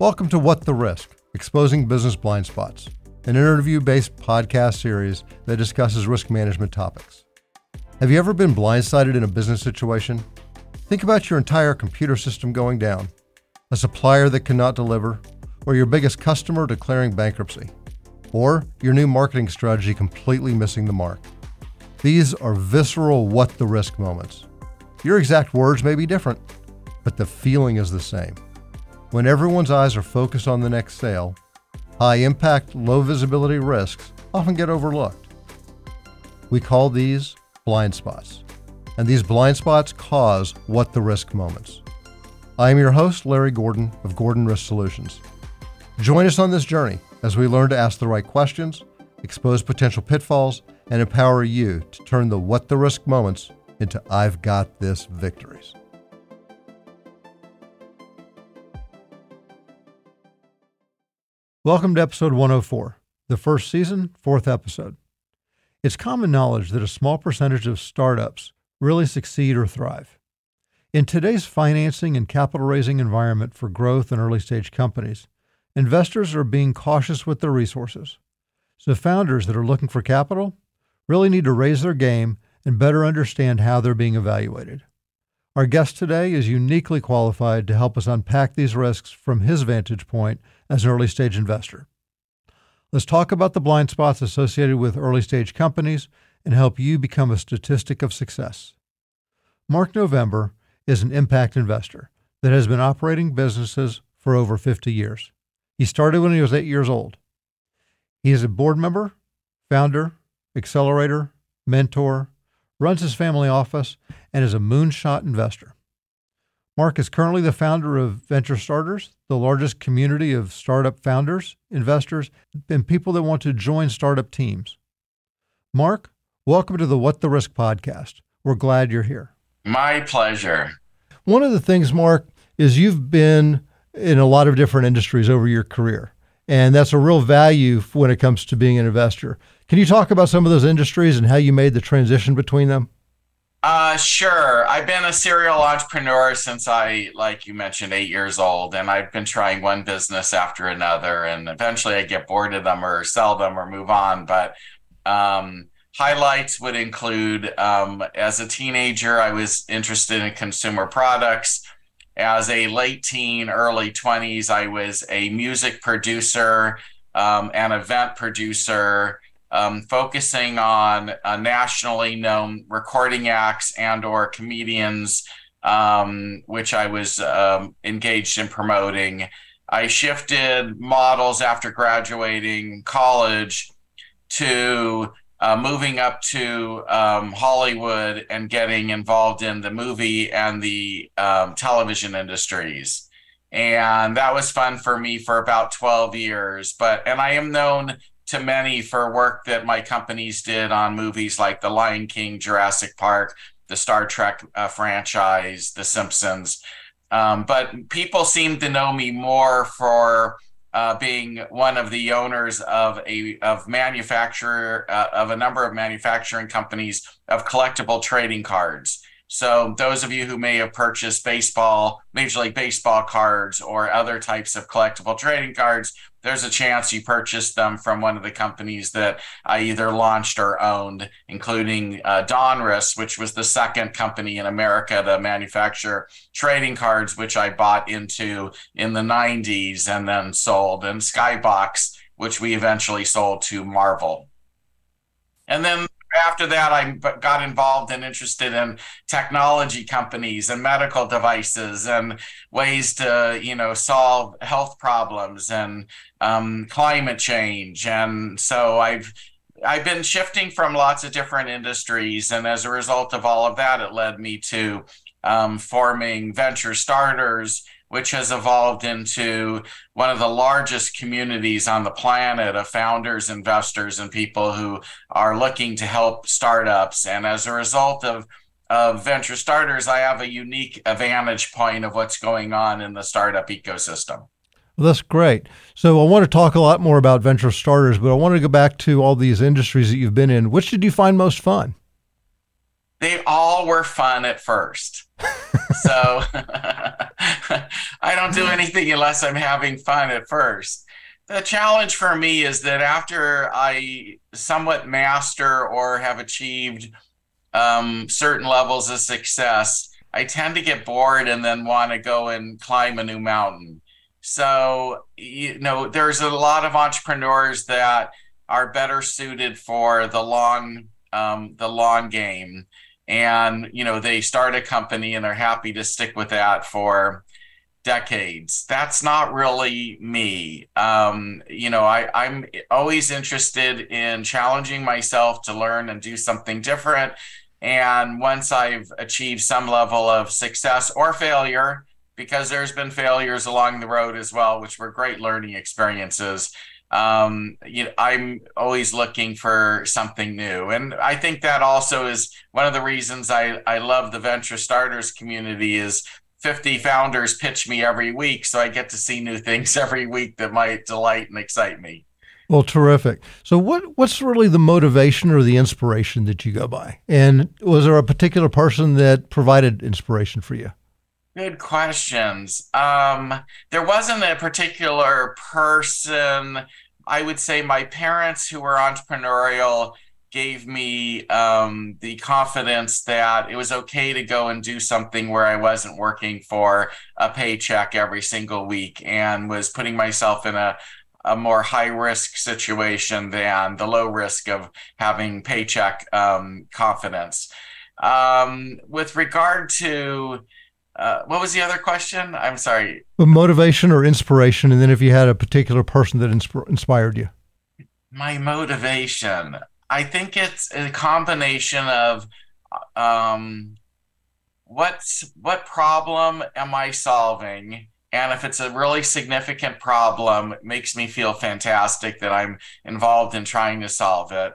Welcome to What the Risk Exposing Business Blind Spots, an interview based podcast series that discusses risk management topics. Have you ever been blindsided in a business situation? Think about your entire computer system going down, a supplier that cannot deliver, or your biggest customer declaring bankruptcy, or your new marketing strategy completely missing the mark. These are visceral what the risk moments. Your exact words may be different, but the feeling is the same. When everyone's eyes are focused on the next sale, high impact, low visibility risks often get overlooked. We call these blind spots, and these blind spots cause what the risk moments. I am your host, Larry Gordon of Gordon Risk Solutions. Join us on this journey as we learn to ask the right questions, expose potential pitfalls, and empower you to turn the what the risk moments into I've got this victories. Welcome to episode 104, the first season, fourth episode. It's common knowledge that a small percentage of startups really succeed or thrive. In today's financing and capital raising environment for growth and early stage companies, investors are being cautious with their resources. So, founders that are looking for capital really need to raise their game and better understand how they're being evaluated. Our guest today is uniquely qualified to help us unpack these risks from his vantage point as an early stage investor. Let's talk about the blind spots associated with early stage companies and help you become a statistic of success. Mark November is an impact investor that has been operating businesses for over 50 years. He started when he was eight years old. He is a board member, founder, accelerator, mentor, runs his family office, and is a moonshot investor. Mark is currently the founder of Venture Starters, the largest community of startup founders, investors, and people that want to join startup teams. Mark, welcome to the What the Risk podcast. We're glad you're here. My pleasure. One of the things, Mark, is you've been in a lot of different industries over your career, and that's a real value when it comes to being an investor. Can you talk about some of those industries and how you made the transition between them? Uh, sure. I've been a serial entrepreneur since I, like you mentioned, eight years old, and I've been trying one business after another, and eventually I get bored of them or sell them or move on. But um, highlights would include um, as a teenager, I was interested in consumer products. As a late teen, early 20s, I was a music producer, um, an event producer um, focusing on uh, nationally known recording acts and or comedians um, which i was um, engaged in promoting. I shifted models after graduating college to uh, moving up to um, hollywood and getting involved in the movie and the um, television industries. And that was fun for me for about 12 years but and i am known to many for work that my companies did on movies like The Lion King, Jurassic Park, the Star Trek uh, franchise, The Simpsons. Um, but people seem to know me more for uh, being one of the owners of a of manufacturer uh, of a number of manufacturing companies of collectible trading cards. So those of you who may have purchased baseball, Major League Baseball cards or other types of collectible trading cards, there's a chance you purchased them from one of the companies that I either launched or owned, including uh, Donruss, which was the second company in America to manufacture trading cards, which I bought into in the 90s and then sold, and Skybox, which we eventually sold to Marvel. And then after that, I got involved and interested in technology companies and medical devices and ways to, you know, solve health problems and um, climate change. And so I've I've been shifting from lots of different industries, and as a result of all of that, it led me to um, forming Venture Starters which has evolved into one of the largest communities on the planet of founders, investors, and people who are looking to help startups. And as a result of of venture starters, I have a unique vantage point of what's going on in the startup ecosystem. Well, that's great. So I want to talk a lot more about venture starters, but I want to go back to all these industries that you've been in. Which did you find most fun? They all were fun at first. so I don't do anything unless I'm having fun at first. The challenge for me is that after I somewhat master or have achieved um, certain levels of success, I tend to get bored and then want to go and climb a new mountain. So, you know, there's a lot of entrepreneurs that are better suited for the long um, the long game and you know they start a company and they're happy to stick with that for decades. That's not really me. Um, you know I, i'm always interested in challenging myself to learn and do something different. And once i've achieved some level of success or failure because there's been failures along the road as well which were great learning experiences um, you know, I'm always looking for something new. And I think that also is one of the reasons I, I love the venture starters community is 50 founders pitch me every week. So I get to see new things every week that might delight and excite me. Well, terrific. So, what what's really the motivation or the inspiration that you go by? And was there a particular person that provided inspiration for you? Good questions. Um, there wasn't a particular person. I would say my parents who were entrepreneurial gave me um, the confidence that it was okay to go and do something where I wasn't working for a paycheck every single week and was putting myself in a a more high risk situation than the low risk of having paycheck um, confidence. Um, with regard to uh, what was the other question? I'm sorry. Motivation or inspiration, and then if you had a particular person that insp- inspired you. My motivation. I think it's a combination of um, what what problem am I solving, and if it's a really significant problem, it makes me feel fantastic that I'm involved in trying to solve it,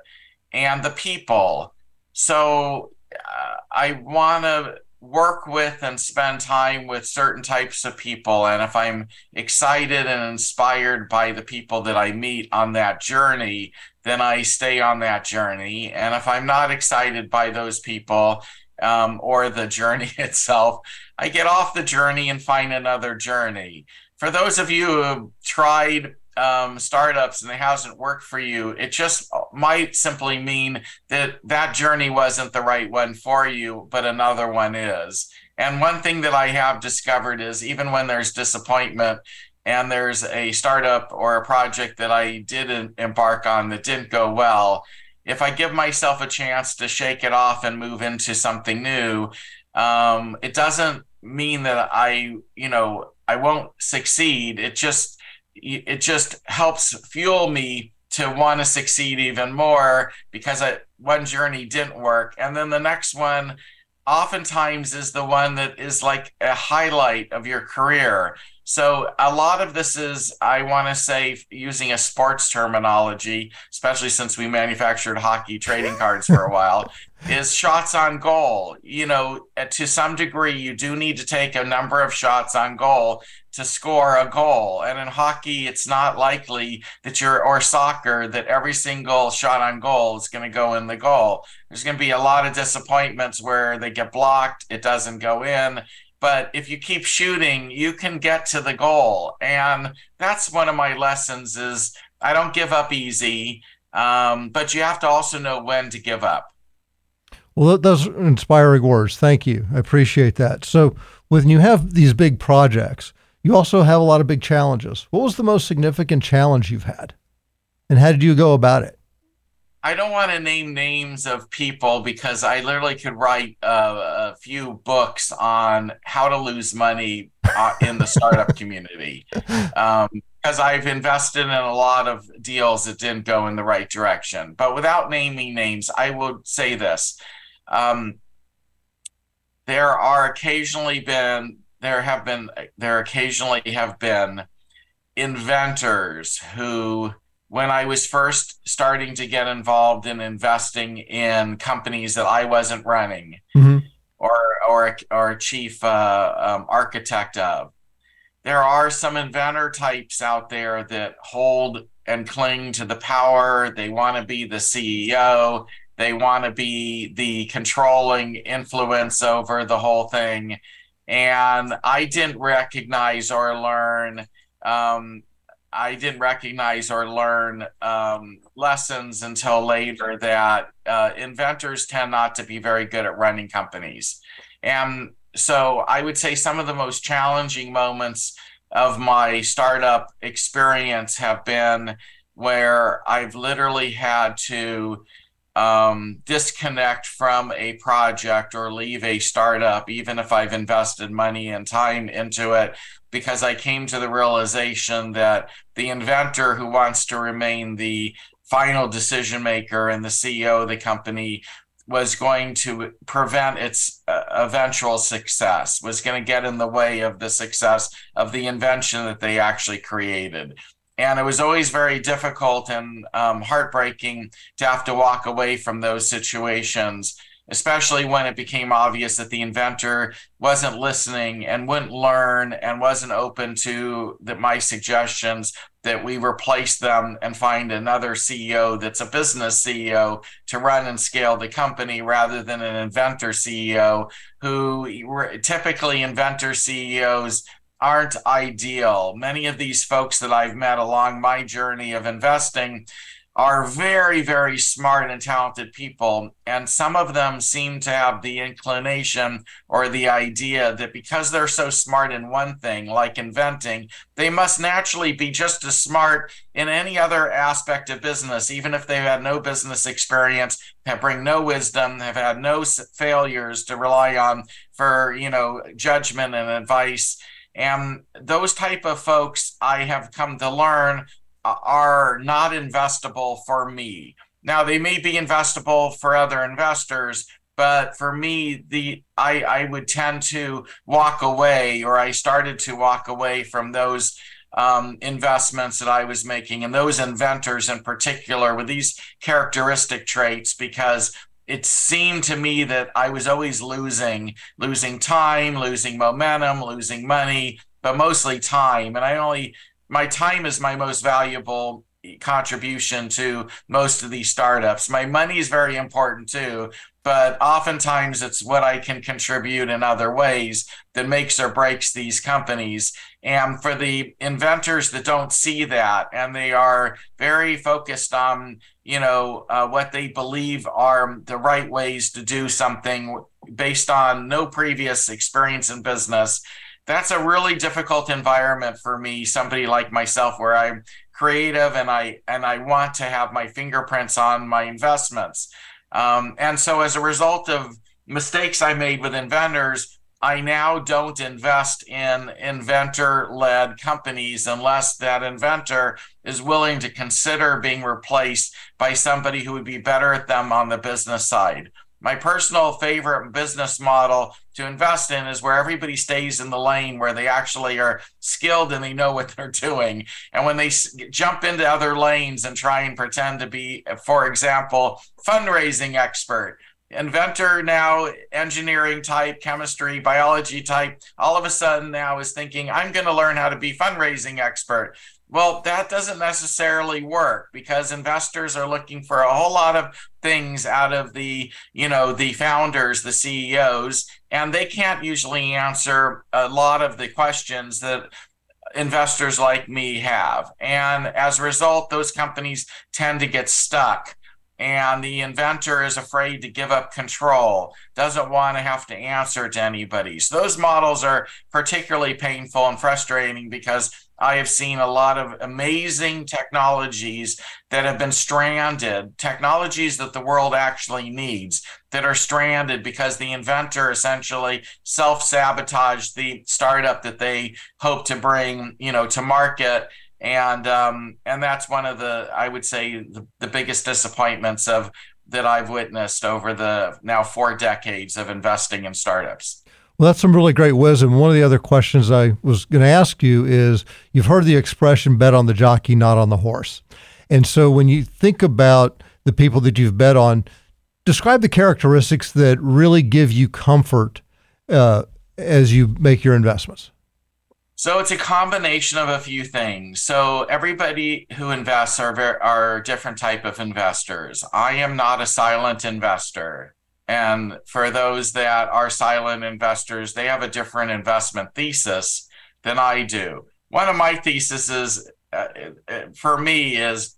and the people. So uh, I want to work with and spend time with certain types of people. And if I'm excited and inspired by the people that I meet on that journey, then I stay on that journey. And if I'm not excited by those people um, or the journey itself, I get off the journey and find another journey. For those of you who have tried um, startups and it hasn't worked for you, it just might simply mean that that journey wasn't the right one for you, but another one is. And one thing that I have discovered is even when there's disappointment and there's a startup or a project that I did embark on that didn't go well, if I give myself a chance to shake it off and move into something new, um, it doesn't mean that I, you know, I won't succeed. It just it just helps fuel me to want to succeed even more because I, one journey didn't work. And then the next one oftentimes is the one that is like a highlight of your career so a lot of this is i want to say using a sports terminology especially since we manufactured hockey trading cards for a while is shots on goal you know uh, to some degree you do need to take a number of shots on goal to score a goal. And in hockey, it's not likely that you're, or soccer, that every single shot on goal is going to go in the goal. There's going to be a lot of disappointments where they get blocked, it doesn't go in. But if you keep shooting, you can get to the goal. And that's one of my lessons is I don't give up easy, um, but you have to also know when to give up. Well, those are inspiring words. Thank you. I appreciate that. So, when you have these big projects, you also have a lot of big challenges. What was the most significant challenge you've had? And how did you go about it? I don't want to name names of people because I literally could write uh, a few books on how to lose money uh, in the startup community. Um, because I've invested in a lot of deals that didn't go in the right direction. But without naming names, I would say this. Um, there are occasionally been there have been there occasionally have been inventors who when I was first starting to get involved in investing in companies that I wasn't running mm-hmm. or or or chief uh, um, architect of, there are some inventor types out there that hold and cling to the power. They want to be the CEO. They want to be the controlling influence over the whole thing And I didn't recognize or learn um, I didn't recognize or learn um, lessons until later that uh, inventors tend not to be very good at running companies. And so I would say some of the most challenging moments of my startup experience have been where I've literally had to um, disconnect from a project or leave a startup, even if I've invested money and time into it, because I came to the realization that the inventor who wants to remain the final decision maker and the CEO of the company was going to prevent its uh, eventual success, was going to get in the way of the success of the invention that they actually created. And it was always very difficult and um, heartbreaking to have to walk away from those situations especially when it became obvious that the inventor wasn't listening and wouldn't learn and wasn't open to the, my suggestions that we replace them and find another CEO that's a business CEO to run and scale the company rather than an inventor CEO who typically inventor CEOs aren't ideal. Many of these folks that I've met along my journey of investing are very, very smart and talented people. And some of them seem to have the inclination or the idea that because they're so smart in one thing, like inventing, they must naturally be just as smart in any other aspect of business, even if they've had no business experience, have bring no wisdom, have had no failures to rely on for, you know, judgment and advice. And those type of folks I have come to learn are not investable for me. Now they may be investable for other investors, but for me, the I I would tend to walk away, or I started to walk away from those um, investments that I was making, and those inventors in particular with these characteristic traits, because it seemed to me that I was always losing, losing time, losing momentum, losing money, but mostly time, and I only my time is my most valuable contribution to most of these startups. My money is very important too, but oftentimes it's what I can contribute in other ways that makes or breaks these companies. And for the inventors that don't see that and they are very focused on, you know, uh, what they believe are the right ways to do something based on no previous experience in business that's a really difficult environment for me somebody like myself where i'm creative and i and i want to have my fingerprints on my investments. Um, and so as a result of mistakes i made with inventors i now don't invest in inventor led companies unless that inventor is willing to consider being replaced by somebody who would be better at them on the business side. My personal favorite business model to invest in is where everybody stays in the lane where they actually are skilled and they know what they're doing. And when they jump into other lanes and try and pretend to be, for example, fundraising expert, inventor now, engineering type, chemistry, biology type, all of a sudden now is thinking, I'm going to learn how to be fundraising expert. Well, that doesn't necessarily work because investors are looking for a whole lot of things out of the, you know, the founders, the CEOs, and they can't usually answer a lot of the questions that investors like me have. And as a result, those companies tend to get stuck and the inventor is afraid to give up control, doesn't want to have to answer to anybody. So those models are particularly painful and frustrating because I have seen a lot of amazing technologies that have been stranded, technologies that the world actually needs that are stranded because the inventor essentially self-sabotaged the startup that they hope to bring, you know, to market and um, and that's one of the I would say the, the biggest disappointments of that I've witnessed over the now four decades of investing in startups. Well, that's some really great wisdom. One of the other questions I was going to ask you is you've heard the expression bet on the jockey, not on the horse. And so when you think about the people that you've bet on, describe the characteristics that really give you comfort uh, as you make your investments. So it's a combination of a few things. So everybody who invests are are different type of investors. I am not a silent investor. And for those that are silent investors, they have a different investment thesis than I do. One of my theses uh, uh, for me is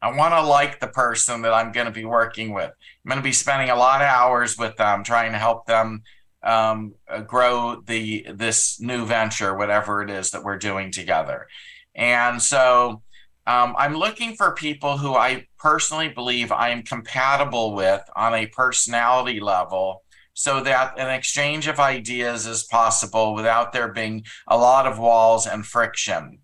I want to like the person that I'm going to be working with. I'm going to be spending a lot of hours with them, trying to help them um, uh, grow the this new venture, whatever it is that we're doing together. And so um, I'm looking for people who I personally believe I am compatible with on a personality level so that an exchange of ideas is possible without there being a lot of walls and friction.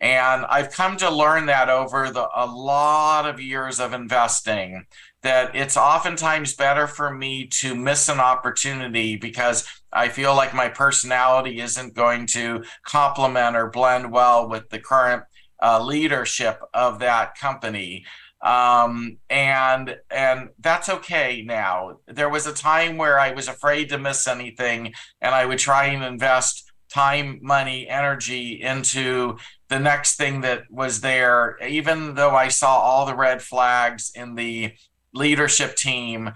And I've come to learn that over the, a lot of years of investing that it's oftentimes better for me to miss an opportunity because I feel like my personality isn't going to complement or blend well with the current uh, leadership of that company. Um, and and that's okay now. There was a time where I was afraid to miss anything, and I would try and invest time, money, energy into the next thing that was there, even though I saw all the red flags in the leadership team.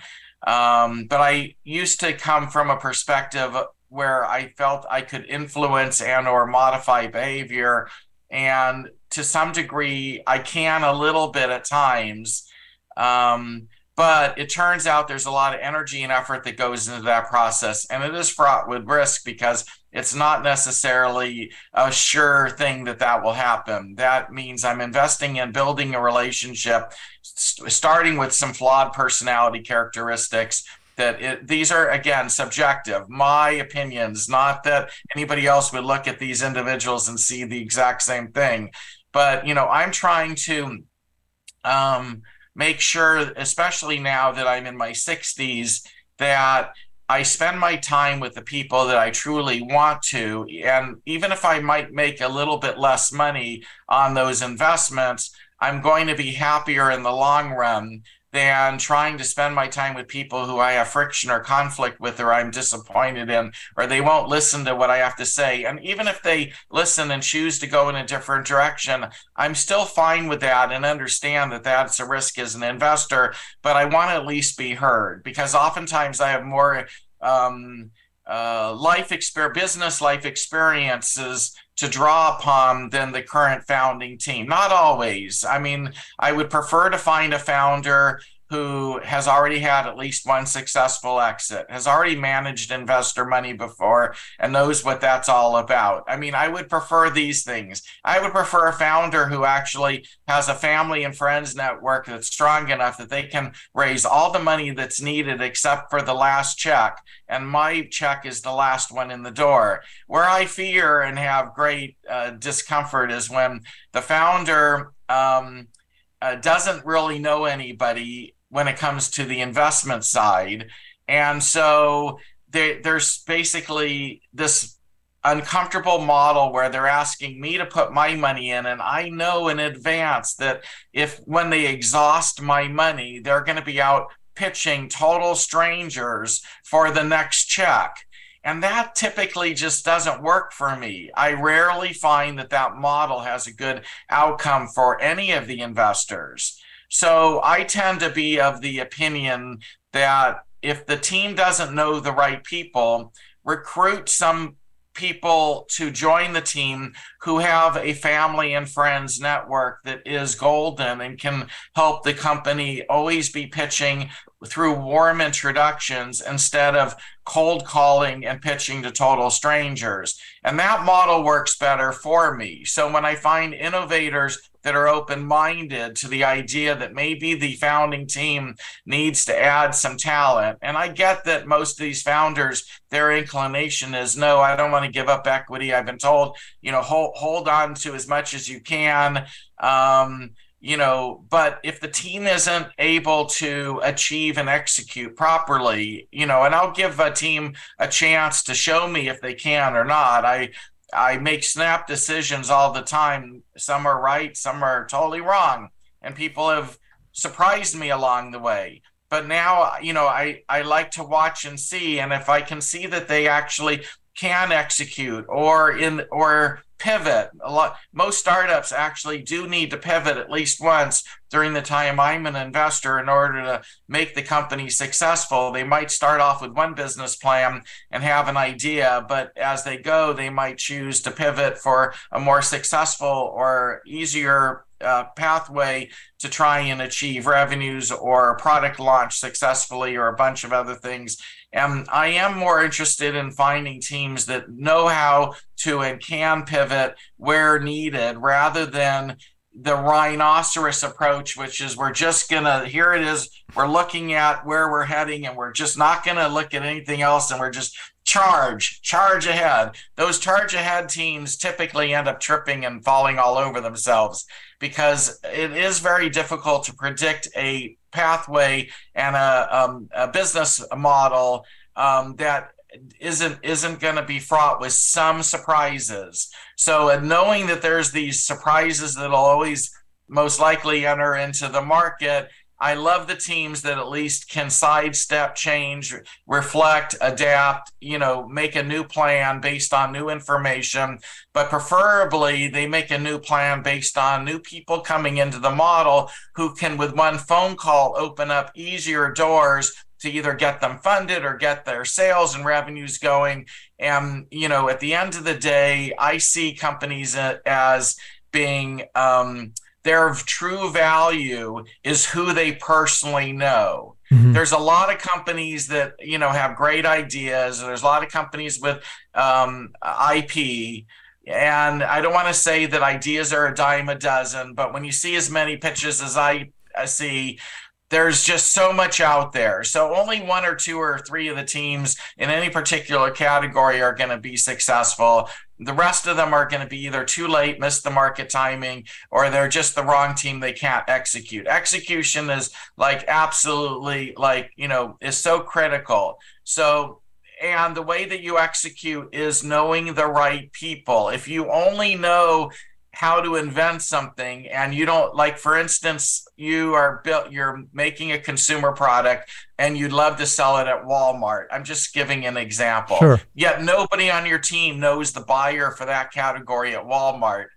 Um, but I used to come from a perspective where I felt I could influence and or modify behavior and to some degree I can a little bit at times. Um, but it turns out there's a lot of energy and effort that goes into that process and it is fraught with risk because it's not necessarily a sure thing that that will happen that means i'm investing in building a relationship st- starting with some flawed personality characteristics that it, these are again subjective my opinions not that anybody else would look at these individuals and see the exact same thing but you know i'm trying to um, make sure especially now that i'm in my 60s that I spend my time with the people that I truly want to. And even if I might make a little bit less money on those investments, I'm going to be happier in the long run than trying to spend my time with people who I have friction or conflict with or I'm disappointed in, or they won't listen to what I have to say. And even if they listen and choose to go in a different direction, I'm still fine with that and understand that that's a risk as an investor, but I want to at least be heard because oftentimes I have more um, uh, life experience, business life experiences to draw upon than the current founding team. Not always. I mean, I would prefer to find a founder who has already had at least one successful exit, has already managed investor money before, and knows what that's all about. I mean, I would prefer these things. I would prefer a founder who actually has a family and friends network that's strong enough that they can raise all the money that's needed except for the last check. And my check is the last one in the door. Where I fear and have great uh, discomfort is when the founder, um, uh, doesn't really know anybody when it comes to the investment side. And so they, there's basically this uncomfortable model where they're asking me to put my money in and I know in advance that if when they exhaust my money they're going to be out pitching total strangers for the next check and that typically just doesn't work for me. I rarely find that that model has a good outcome for any of the investors. So I tend to be of the opinion that if the team doesn't know the right people, recruit some people to join the team who have a family and friends network that is golden and can help the company always be pitching through warm introductions instead of cold calling and pitching to total strangers. And that model works better for me. So when I find innovators that are open minded to the idea that maybe the founding team needs to add some talent. And I get that most of these founders, their inclination is no, I don't want to give up equity. I've been told, you know, hold, hold on to as much as you can. Um, you know, but if the team isn't able to achieve and execute properly, you know, and I'll give a team a chance to show me if they can or not. I I make snap decisions all the time. Some are right, some are totally wrong, and people have surprised me along the way. But now, you know, I I like to watch and see, and if I can see that they actually can execute, or in or pivot. A lot, most startups actually do need to pivot at least once during the time I'm an investor in order to make the company successful. They might start off with one business plan and have an idea, but as they go, they might choose to pivot for a more successful or easier uh, pathway to try and achieve revenues or product launch successfully or a bunch of other things. And I am more interested in finding teams that know how to and can pivot where needed rather than the rhinoceros approach, which is we're just gonna here it is, we're looking at where we're heading and we're just not gonna look at anything else and we're just charge, charge ahead. Those charge ahead teams typically end up tripping and falling all over themselves because it is very difficult to predict a pathway and a, um, a business model um, that isn't isn't going to be fraught with some surprises. So, and knowing that there's these surprises that'll always most likely enter into the market I love the teams that at least can sidestep, change, reflect, adapt, you know, make a new plan based on new information, but preferably they make a new plan based on new people coming into the model who can, with one phone call, open up easier doors to either get them funded or get their sales and revenues going. And, you know, at the end of the day, I see companies as being, um, their true value is who they personally know. Mm-hmm. There's a lot of companies that you know have great ideas. There's a lot of companies with um, IP, and I don't want to say that ideas are a dime a dozen, but when you see as many pitches as I, I see, there's just so much out there. So only one or two or three of the teams in any particular category are going to be successful. The rest of them are going to be either too late, miss the market timing, or they're just the wrong team. They can't execute. Execution is like absolutely like, you know, is so critical. So, and the way that you execute is knowing the right people. If you only know how to invent something and you don't like for instance you are built you're making a consumer product and you'd love to sell it at Walmart. I'm just giving an example. Sure. yet nobody on your team knows the buyer for that category at Walmart.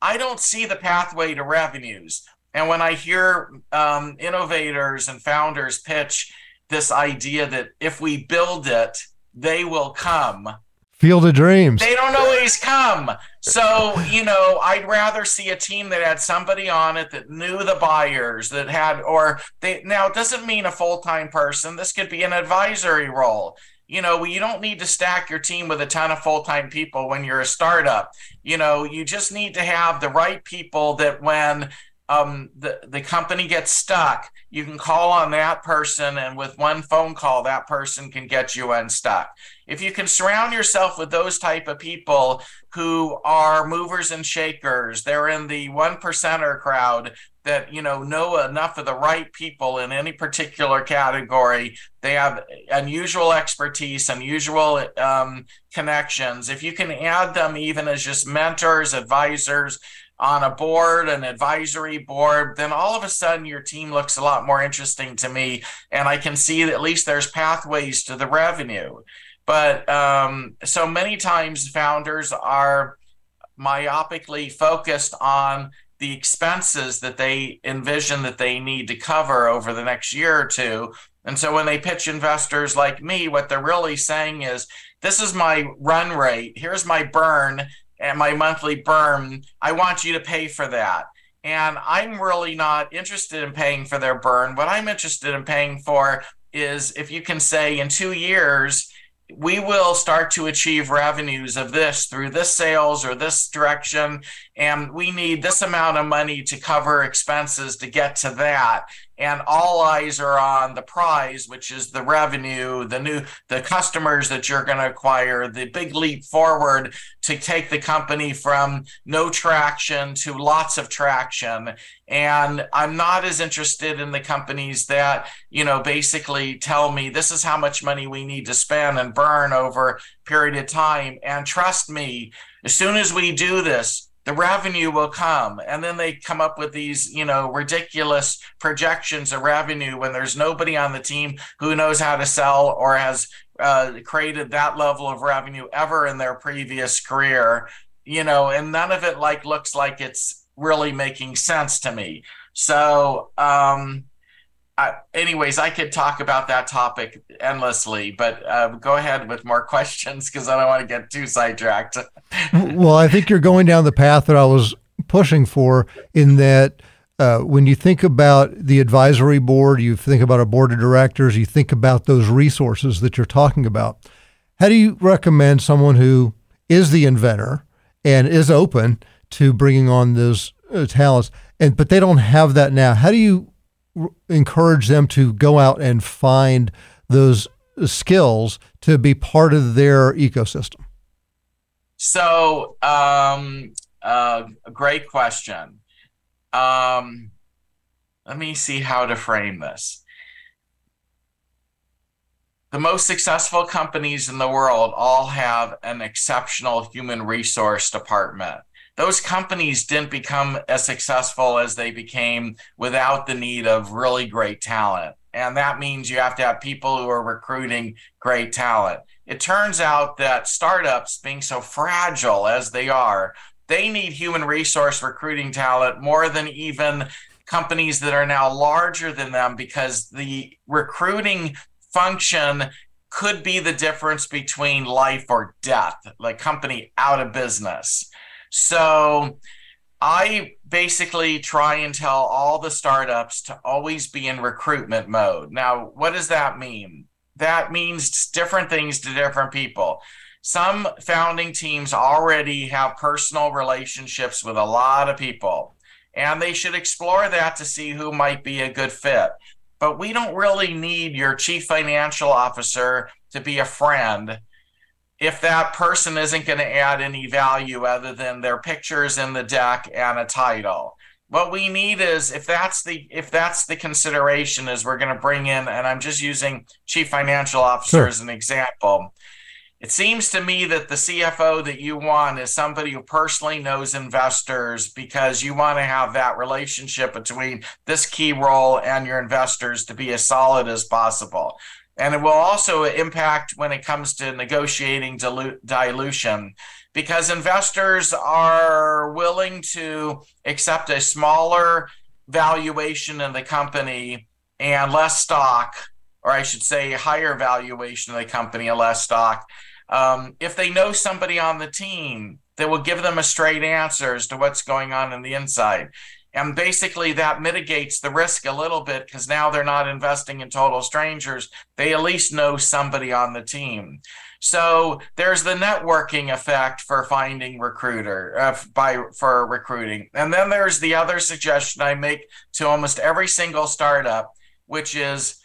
I don't see the pathway to revenues. And when I hear um, innovators and founders pitch this idea that if we build it they will come Field of Dreams. They don't always come. So, you know, I'd rather see a team that had somebody on it that knew the buyers, that had, or they, now it doesn't mean a full time person. This could be an advisory role. You know, you don't need to stack your team with a ton of full time people when you're a startup. You know, you just need to have the right people that when um, the, the company gets stuck, you can call on that person, and with one phone call, that person can get you unstuck. If you can surround yourself with those type of people who are movers and shakers, they're in the one percenter crowd that you know know enough of the right people in any particular category. They have unusual expertise, unusual um, connections. If you can add them even as just mentors, advisors on a board, an advisory board, then all of a sudden your team looks a lot more interesting to me. And I can see that at least there's pathways to the revenue. But um, so many times founders are myopically focused on the expenses that they envision that they need to cover over the next year or two. And so when they pitch investors like me, what they're really saying is, this is my run rate. Here's my burn and my monthly burn. I want you to pay for that. And I'm really not interested in paying for their burn. What I'm interested in paying for is if you can say in two years, we will start to achieve revenues of this through this sales or this direction. And we need this amount of money to cover expenses to get to that and all eyes are on the prize which is the revenue the new the customers that you're going to acquire the big leap forward to take the company from no traction to lots of traction. And i'm not as interested in the companies that you know basically tell me this is how much money we need to spend and burn over a period of time. And trust me as soon as we do this the revenue will come and then they come up with these you know ridiculous projections of revenue when there's nobody on the team who knows how to sell or has uh, created that level of revenue ever in their previous career you know, and none of it like looks like it's really making sense to me. So, um, I, anyways, I could talk about that topic endlessly, but uh, go ahead with more questions because I don't want to get too sidetracked. well, I think you're going down the path that I was pushing for in that uh, when you think about the advisory board, you think about a board of directors, you think about those resources that you're talking about. How do you recommend someone who is the inventor and is open to bringing on those uh, talents, and but they don't have that now? How do you encourage them to go out and find those skills to be part of their ecosystem? So, um, uh, great question. Um, let me see how to frame this. The most successful companies in the world all have an exceptional human resource department. Those companies didn't become as successful as they became without the need of really great talent. And that means you have to have people who are recruiting great talent. It turns out that startups, being so fragile as they are, they need human resource recruiting talent more than even companies that are now larger than them because the recruiting function could be the difference between life or death, like company out of business. So I basically try and tell all the startups to always be in recruitment mode. Now, what does that mean? That means different things to different people. Some founding teams already have personal relationships with a lot of people, and they should explore that to see who might be a good fit but we don't really need your chief financial officer to be a friend if that person isn't going to add any value other than their pictures in the deck and a title what we need is if that's the if that's the consideration is we're going to bring in and i'm just using chief financial officer sure. as an example it seems to me that the CFO that you want is somebody who personally knows investors because you want to have that relationship between this key role and your investors to be as solid as possible. And it will also impact when it comes to negotiating dilu- dilution because investors are willing to accept a smaller valuation in the company and less stock or I should say, higher valuation of the company and less stock. Um, if they know somebody on the team that will give them a straight answer as to what's going on in the inside. And basically, that mitigates the risk a little bit because now they're not investing in total strangers. They at least know somebody on the team. So there's the networking effect for finding recruiter uh, by for recruiting, and then there's the other suggestion I make to almost every single startup, which is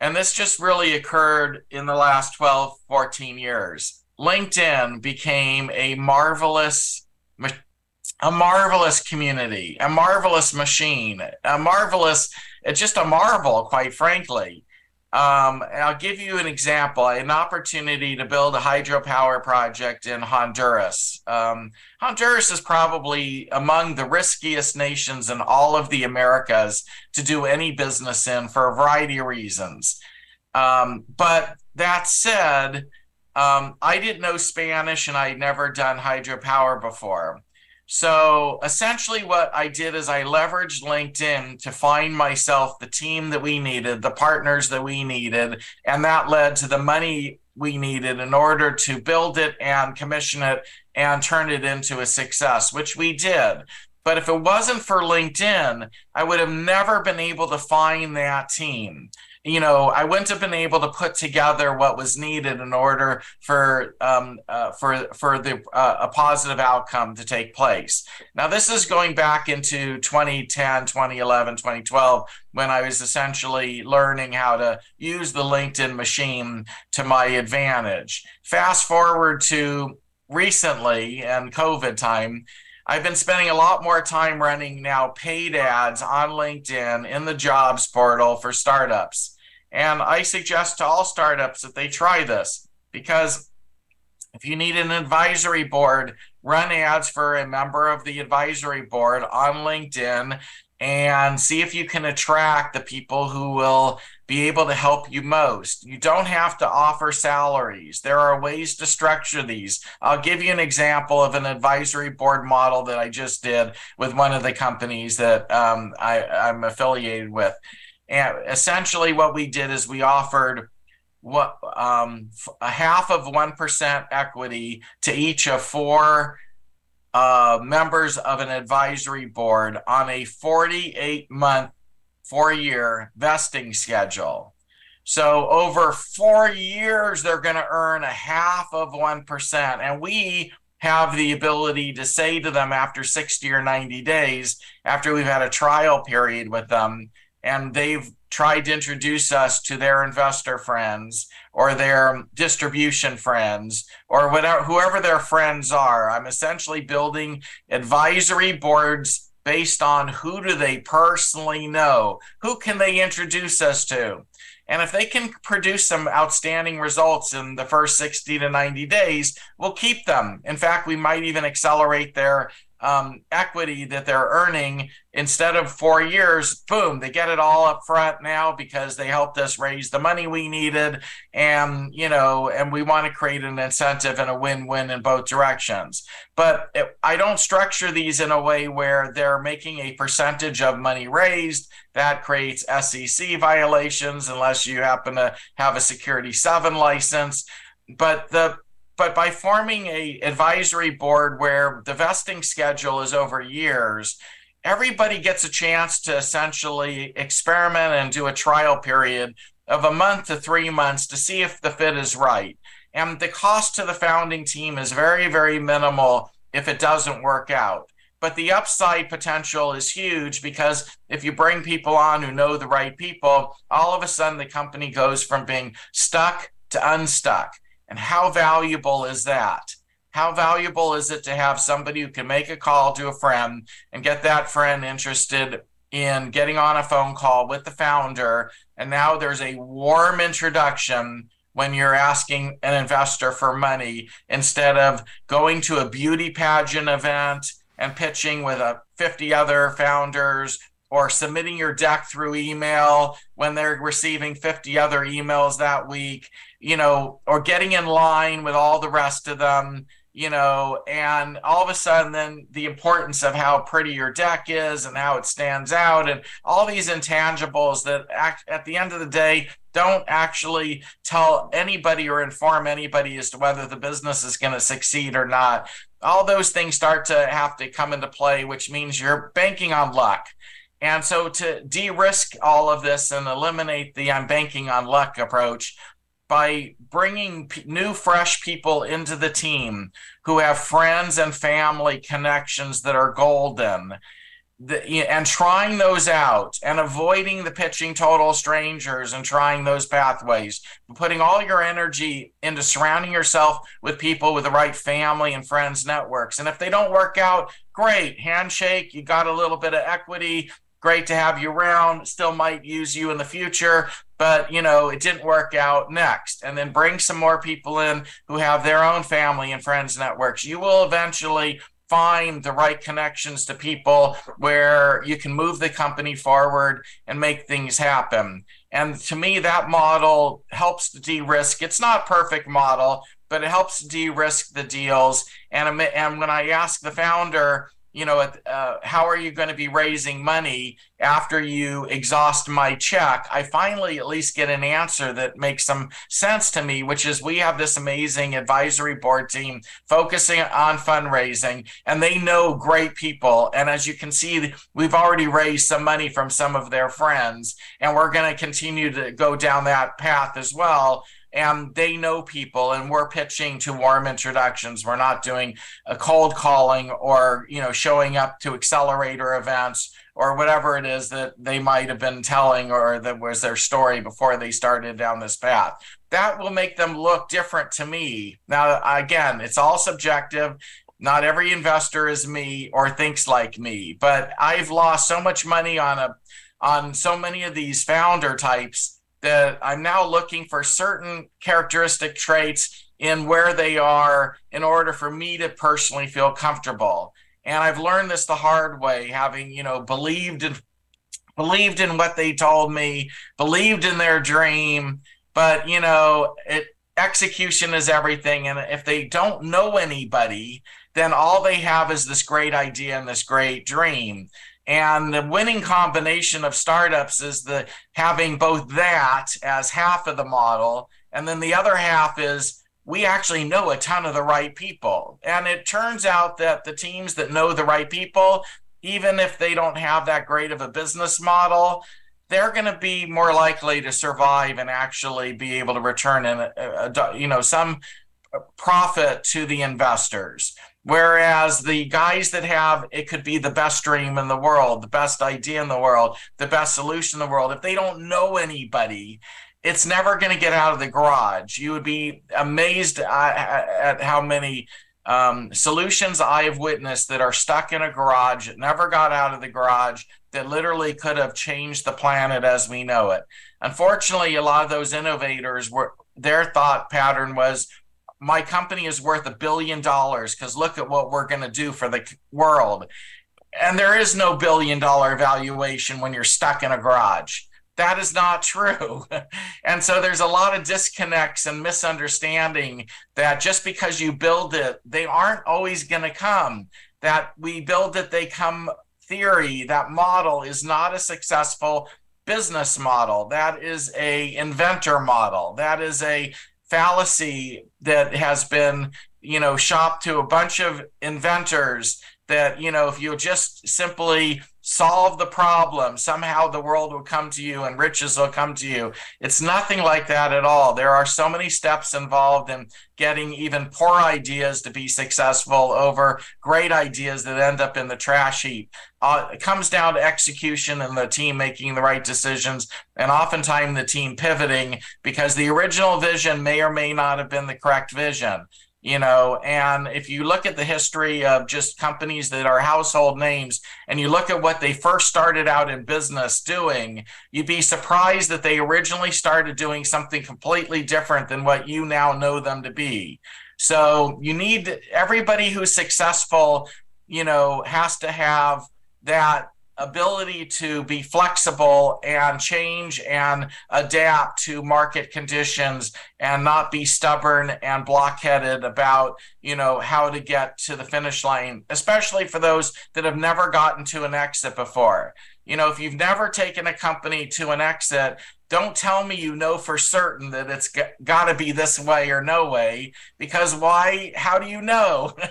and this just really occurred in the last 12, 14 years. LinkedIn became a marvelous a marvelous community, a marvelous machine, a marvelous, it's just a marvel, quite frankly. Um, I'll give you an example. An opportunity to build a hydropower project in Honduras. Um, Honduras is probably among the riskiest nations in all of the Americas to do any business in for a variety of reasons. Um, but that said, um, I didn't know Spanish and I had never done hydropower before. So essentially, what I did is I leveraged LinkedIn to find myself the team that we needed, the partners that we needed, and that led to the money we needed in order to build it and commission it and turn it into a success, which we did. But if it wasn't for LinkedIn, I would have never been able to find that team you know, I wouldn't have been able to put together what was needed in order for um, uh, for for the uh, a positive outcome to take place. Now, this is going back into 2010, 2011, 2012, when I was essentially learning how to use the LinkedIn machine to my advantage. Fast forward to recently and COVID time. I've been spending a lot more time running now paid ads on LinkedIn in the jobs portal for startups. And I suggest to all startups that they try this because if you need an advisory board, run ads for a member of the advisory board on LinkedIn and see if you can attract the people who will be able to help you most. You don't have to offer salaries. There are ways to structure these. I'll give you an example of an advisory board model that I just did with one of the companies that um, I, I'm affiliated with. And essentially, what we did is we offered what um, a half of one percent equity to each of four uh, members of an advisory board on a 48 month, four year vesting schedule. So over four years, they're going to earn a half of 1%. And we have the ability to say to them after 60 or 90 days, after we've had a trial period with them, and they've tried to introduce us to their investor friends or their distribution friends or whatever whoever their friends are. I'm essentially building advisory boards based on who do they personally know? Who can they introduce us to? And if they can produce some outstanding results in the first 60 to 90 days, we'll keep them. In fact, we might even accelerate their um, equity that they're earning instead of four years boom they get it all up front now because they helped us raise the money we needed. And you know and we want to create an incentive and a win-win in both directions. But it, i don't structure these in a way where they're making a percentage of money raised. That creates sec violations unless you happen to have a security 7 license. But the but by forming a advisory board where the vesting schedule is over years everybody gets a chance to essentially experiment and do a trial period of a month to three months to see if the fit is right. And the cost to the founding team is very very minimal if it doesn't work out. But the upside potential is huge because if you bring people on who know the right people all of a sudden the company goes from being stuck to unstuck and how valuable is that? How valuable is it to have somebody who can make a call to a friend and get that friend interested in getting on a phone call with the founder? And now there's a warm introduction when you're asking an investor for money instead of going to a beauty pageant event and pitching with a 50 other founders or submitting your deck through email when they're receiving 50 other emails that week you know, or getting in line with all the rest of them, you know, and all of a sudden, then the importance of how pretty your deck is and how it stands out, and all these intangibles that act, at the end of the day don't actually tell anybody or inform anybody as to whether the business is going to succeed or not. All those things start to have to come into play, which means you're banking on luck. And so to de risk all of this and eliminate the I'm banking on luck approach, by bringing p- new, fresh people into the team who have friends and family connections that are golden. The, and trying those out and avoiding the pitching total strangers and trying those pathways, putting all your energy into surrounding yourself with people with the right family and friends networks. And if they don't work out, great handshake, you got a little bit of equity, great to have you around still might use you in the future but you know it didn't work out next. And then bring some more people in who have their own family and friends networks. You will eventually find the right connections to people where you can move the company forward and make things happen. And to me that model helps to de-risk. It's not perfect model but it helps de-risk the deals. And, and when i ask the founder you know, uh, how are you going to be raising money after you exhaust my check? I finally at least get an answer that makes some sense to me, which is we have this amazing advisory board team focusing on fundraising, and they know great people. And as you can see, we've already raised some money from some of their friends, and we're going to continue to go down that path as well and they know people and we're pitching to warm introductions. We're not doing a cold calling or you know showing up to accelerator events or whatever it is that they might have been telling or that was their story before they started down this path. That will make them look different to me. Now again it's all subjective. Not every investor is me or thinks like me but i've lost so much money on a on so many of these founder types that I'm now looking for certain characteristic traits in where they are in order for me to personally feel comfortable. And I've learned this the hard way, having, you know, believed in believed in what they told me, believed in their dream, but you know, it execution is everything and if they don't know anybody, then all they have is this great idea and this great dream. And the winning combination of startups is the having both that as half of the model, and then the other half is we actually know a ton of the right people. And it turns out that the teams that know the right people, even if they don't have that great of a business model, they're going to be more likely to survive and actually be able to return in a, a, you know some profit to the investors whereas the guys that have it could be the best dream in the world the best idea in the world the best solution in the world if they don't know anybody it's never going to get out of the garage. You would be amazed at, how many um, solutions I have witnessed that are stuck in a garage, that never got out of the garage, that literally could have changed the planet as we know it. Unfortunately, a lot of those innovators were their thought pattern was my company is worth a billion dollars because look at what we're going to do for the world. And there is no billion dollar valuation when you're stuck in a garage that is not true. and so there's a lot of disconnects and misunderstanding that just because you build it, they aren't always going to come. That we build it, they come theory, that model is not a successful business model. That is a inventor model. That is a fallacy that has been, you know, shopped to a bunch of inventors that, you know, if you just simply solve the problem. Somehow the world will come to you and riches will come to you. It's nothing like that at all. There are so many steps involved in getting even poor ideas to be successful over great ideas that end up in the trash heap. Uh, it comes down to execution and the team making the right decisions, and oftentimes the team pivoting because the original vision may or may not have been the correct vision you know and if you look at the history of just companies that are household names and you look at what they first started out in business doing you'd be surprised that they originally started doing something completely different than what you now know them to be. So you need everybody who's successful you know has to have that ability to be flexible and change and adapt to market conditions and not be stubborn and blockheaded about you know how to get to the finish line especially for those that have never gotten to an exit before. You know if you've never taken a company to an exit don't tell me you know for certain that it's got to be this way or no way because why how do you know?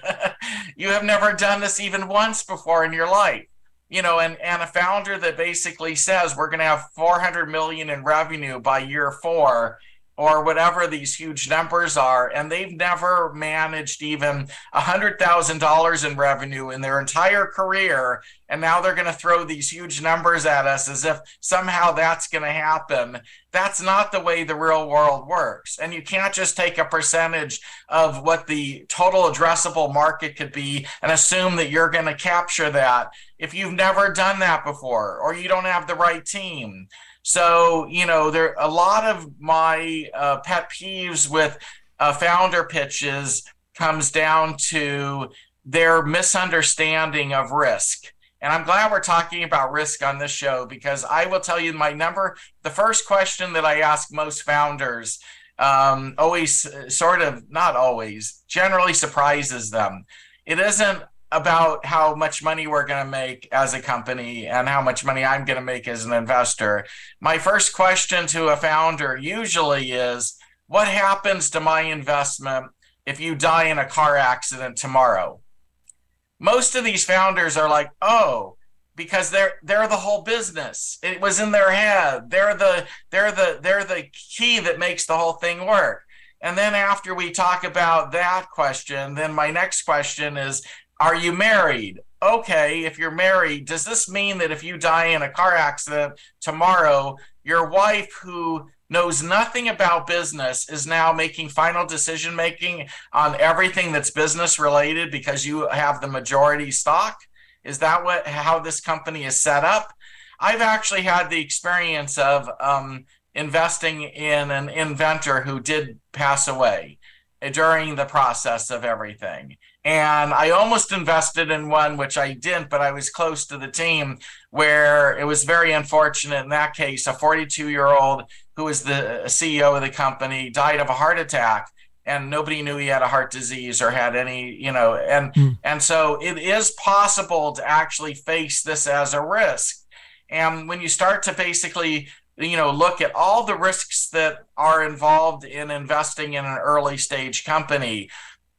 You have never done this even once before in your life you know, and, and a founder that basically says we're going to have 400 million in revenue by year four or whatever these huge numbers are, and they've never managed even $100,000 in revenue in their entire career. And now they're going to throw these huge numbers at us as if somehow that's going to happen. That's not the way the real world works. And you can't just take a percentage of what the total addressable market could be and assume that you're going to capture that if you've never done that before or you don't have the right team so, you know, there a lot of my uh, pet peeves with uh, founder pitches comes down to their misunderstanding of risk. And I'm glad we're talking about risk on this show because I will tell you my number. The first question that I ask most founders um, always, uh, sort of, not always, generally surprises them. It isn't about how much money we're going to make as a company and how much money I'm going to make as an investor. My first question to a founder usually is what happens to my investment if you die in a car accident tomorrow? Most of these founders are like, "Oh, because they're they're the whole business. It was in their head. They're the they're the they're the key that makes the whole thing work." And then after we talk about that question, then my next question is are you married? Okay, if you're married, does this mean that if you die in a car accident tomorrow, your wife, who knows nothing about business, is now making final decision making on everything that's business related because you have the majority stock? Is that what how this company is set up? I've actually had the experience of um, investing in an inventor who did pass away during the process of everything. And I almost invested in one, which I didn't, but I was close to the team where it was very unfortunate in that case. A 42 year old who was the CEO of the company died of a heart attack and nobody knew he had a heart disease or had any you know and mm. and so it is possible to actually face this as a risk and when you start to basically you know look at all the risks that are involved in investing in an early stage company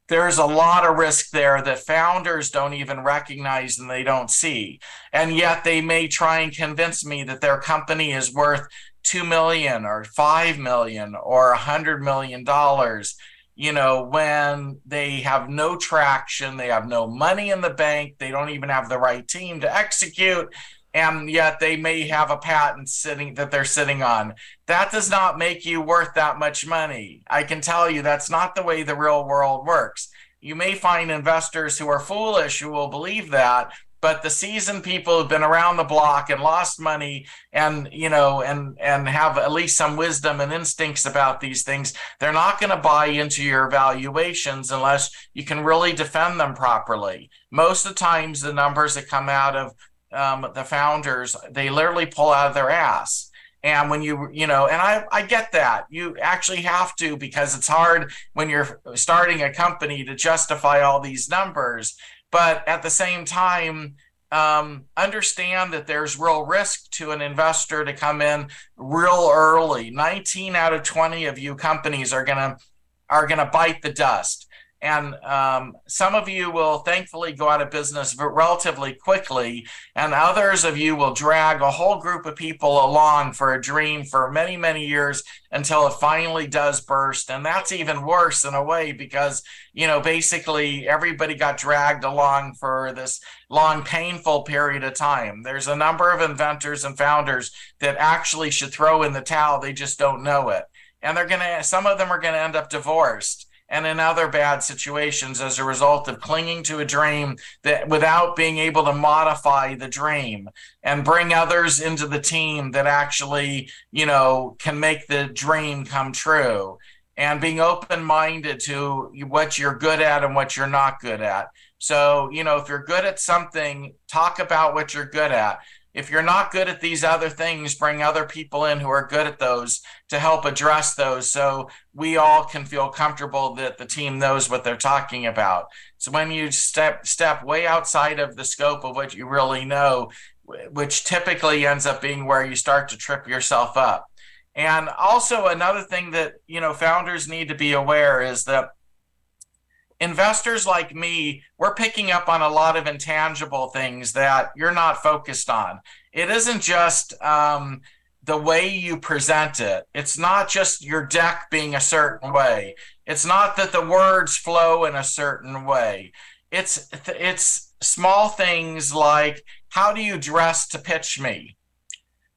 there's a lot of risk there that founders don't even recognize and they don't see. And yet they may try and convince me that their company is worth 2 million or 5 million or 100 million dollars you know when they have no traction they have no money in the bank they don't even have the right team to execute and yet they may have a patent sitting that they're sitting on. That does not make you worth that much money. I can tell you that's not the way the real world works. You may find investors who are foolish who will believe that, but the seasoned people who've been around the block and lost money and you know and and have at least some wisdom and instincts about these things they're not going to buy into your valuations unless you can really defend them properly most of the times the numbers that come out of um, the founders, they literally pull out of their ass. And when you, you know, and I, I get that you actually have to because it's hard when you're starting a company to justify all these numbers. But at the same time, um, understand that there's real risk to an investor to come in real early. 19 out of 20 of you companies are gonna are gonna bite the dust and um, some of you will thankfully go out of business relatively quickly and others of you will drag a whole group of people along for a dream for many many years until it finally does burst. And that's even worse in a way because you know basically everybody got dragged along for this long painful period of time. There's a number of inventors and founders that actually should throw in the towel. They just don't know it. And they're going to some of them are going to end up divorced and in other bad situations as a result of clinging to a dream that without being able to modify the dream and bring others into the team that actually you know can make the dream come true. And being open minded to what you're good at and what you're not good at. So you know if you're good at something talk about what you're good at if you're not good at these other things, bring other people in who are good at those to help address those so we all can feel comfortable that the team knows what they're talking about. So when you step step way outside of the scope of what you really know, which typically ends up being where you start to trip yourself up. And also another thing that, you know, founders need to be aware is that investors like me, we're picking up on a lot of intangible things that you're not focused on. It isn't just um, the way you present it, it's not just your deck being a certain way, it's not that the words flow in a certain way. It's it's small things like how do you dress to pitch me?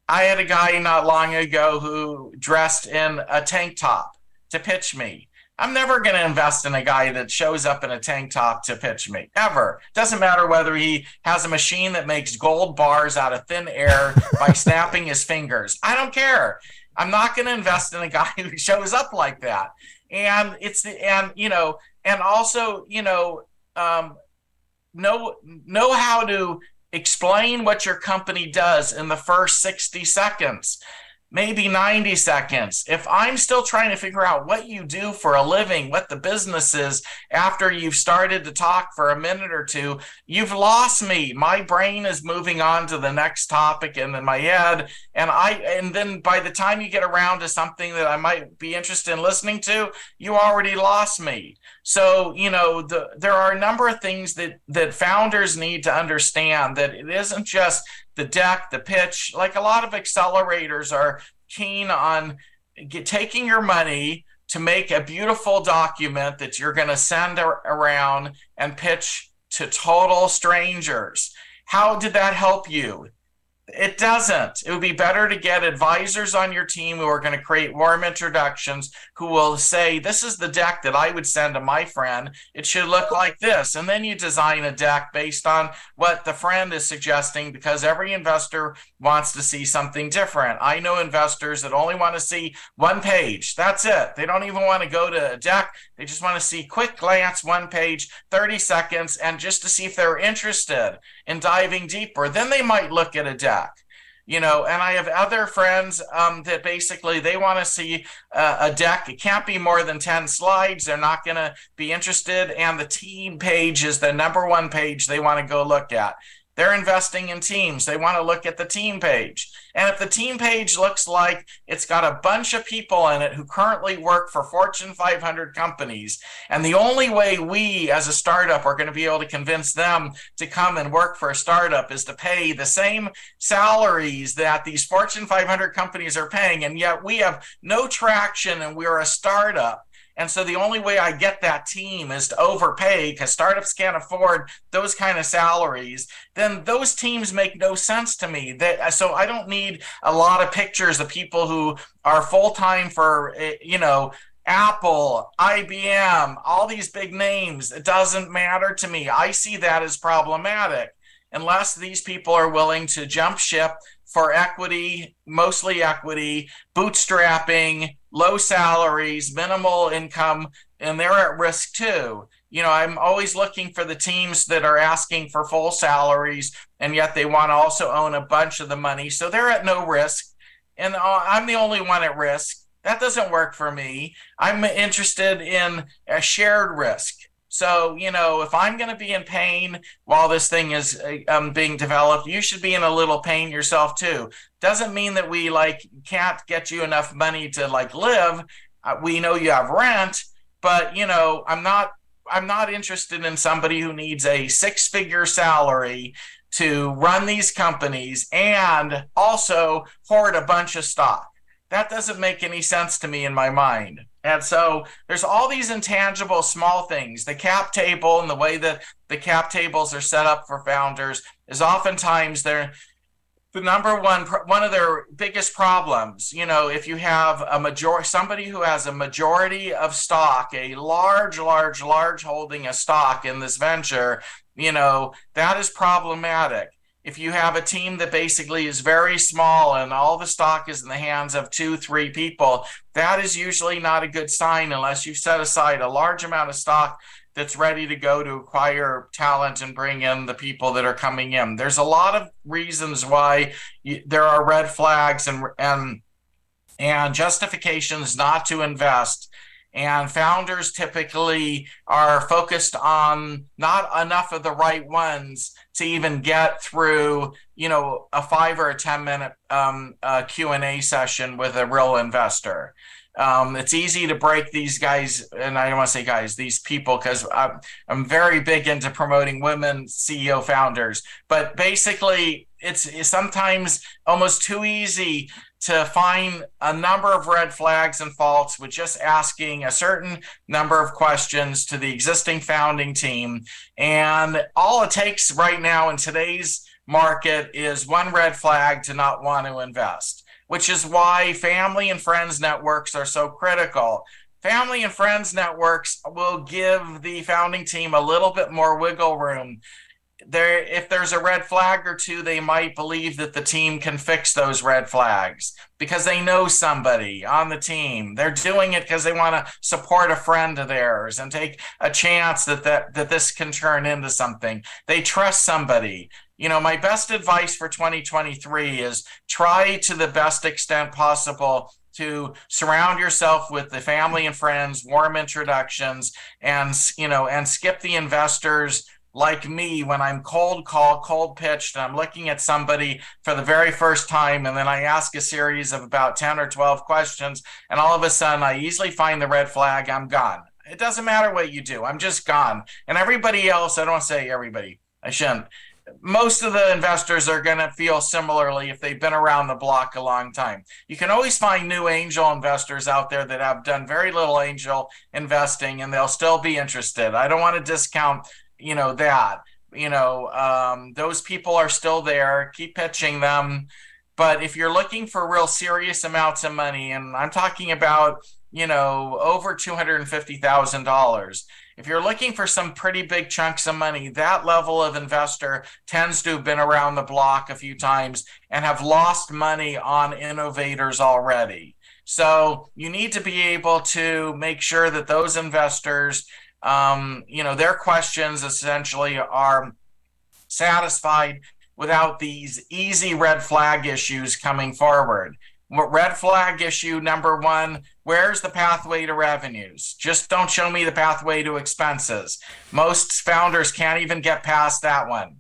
I had a guy not long ago who dressed in a tank top to pitch me. I'm never going to invest in a guy that shows up in a tank top to pitch me ever. Doesn't matter whether he has a machine that makes gold bars out of thin air by snapping his fingers. I don't care. I'm not going to invest in a guy who shows up like that. And it's the and you know and also you know um, know know how to explain what your company does in the first 60 seconds maybe 90 seconds. If I'm still trying to figure out what you do for a living, what the business is after you've started to talk for a minute or two, you've lost me. My brain is moving on to the next topic and in my head and I and then by the time you get around to something that I might be interested in listening to, you already lost me. So, you know, the, there are a number of things that that founders need to understand that it isn't just the deck, the pitch. Like a lot of accelerators are keen on get, taking your money to make a beautiful document that you're going to send around and pitch to total strangers. How did that help you? It doesn't. It would be better to get advisors on your team who are going to create warm introductions who will say, This is the deck that I would send to my friend. It should look like this. And then you design a deck based on what the friend is suggesting because every investor wants to see something different. I know investors that only want to see one page. That's it. They don't even want to go to a deck. They just want to see quick glance, one page, 30 seconds, and just to see if they're interested in diving deeper. Then they might look at a deck you know and i have other friends um, that basically they want to see uh, a deck. It can't be more than 10 slides. They're not going to be interested. And the team page is the number one page they want to go look at they're investing in teams. They want to look at the team page. And if the team page looks like it's got a bunch of people in it who currently work for Fortune 500 companies, and the only way we as a startup are going to be able to convince them to come and work for a startup is to pay the same salaries that these Fortune 500 companies are paying, and yet we have no traction and we're a startup and so the only way I get that team is to overpay because startups can't afford those kind of salaries. Then those teams make no sense to me. That so I don't need a lot of pictures of people who are full time for eh, you know Apple, IBM, all these big names. It doesn't matter to me. I see that as problematic unless these people are willing to jump ship for equity, mostly equity, bootstrapping, low salaries, minimal income, and they're at risk too. You know, I'm always looking for the teams that are asking for full salaries and yet they want to also own a bunch of the money. So they're at no risk. And uh, I'm the only one at risk. That doesn't work for me. I'm interested in a shared risk. So, you know, if I'm going to be in pain while this thing is uh, um, being developed, you should be in a little pain yourself too. Doesn't mean that we like can't get you enough money to like live. Uh, we know you have rent, but you know, I'm not I'm not interested in somebody who needs a six-figure salary to run these companies and also hoard a bunch of stock. That doesn't make any sense to me in my mind. And so there's all these intangible small things. The cap table and the way that the cap tables are set up for founders is oftentimes they're the number one one of their biggest problems you know if you have a major somebody who has a majority of stock a large large large holding of stock in this venture you know that is problematic if you have a team that basically is very small and all the stock is in the hands of two, three people, that is usually not a good sign unless you set aside a large amount of stock that's ready to go to acquire talent and bring in the people that are coming in. There's a lot of reasons why you, there are red flags and and and justifications not to invest and founders typically are focused on not enough of the right ones to even get through you know a five or a ten minute um, uh, q&a session with a real investor. Um, it's easy to break these guys and i don't want to say guys these people because I'm, I'm very big into promoting women ceo founders. But basically it's, it's sometimes almost too easy to find a number of red flags and faults with just asking a certain number of questions to the existing founding team. And all it takes right now in today's market is one red flag to not want to invest, which is why family and friends networks are so critical. Family and friends networks will give the founding team a little bit more wiggle room there if there's a red flag or two they might believe that the team can fix those red flags because they know somebody on the team. They're doing it because they want to support a friend of theirs and take a chance that, that that this can turn into something. They trust somebody. You know my best advice for 2023 is try to the best extent possible to surround yourself with the family and friends warm introductions and you know and skip the investors like me when I'm cold call, cold pitched, and I'm looking at somebody for the very first time, and then I ask a series of about 10 or 12 questions, and all of a sudden I easily find the red flag, I'm gone. It doesn't matter what you do, I'm just gone. And everybody else, I don't say everybody, I shouldn't. Most of the investors are going to feel similarly if they've been around the block a long time. You can always find new angel investors out there that have done very little angel investing and they'll still be interested. I don't want to discount you know that you know um, those people are still there. Keep pitching them. But if you're looking for real serious amounts of money and i'm talking about you know over $250000 if you're looking for some pretty big chunks of money that level of investor tends to have been around the block a few times and have lost money on innovators already. So you need to be able to make sure that those investors, um, you know, their questions essentially are satisfied without these easy red flag issues coming forward. Red flag issue number one where's the pathway to revenues? Just don't show me the pathway to expenses. Most founders can't even get past that one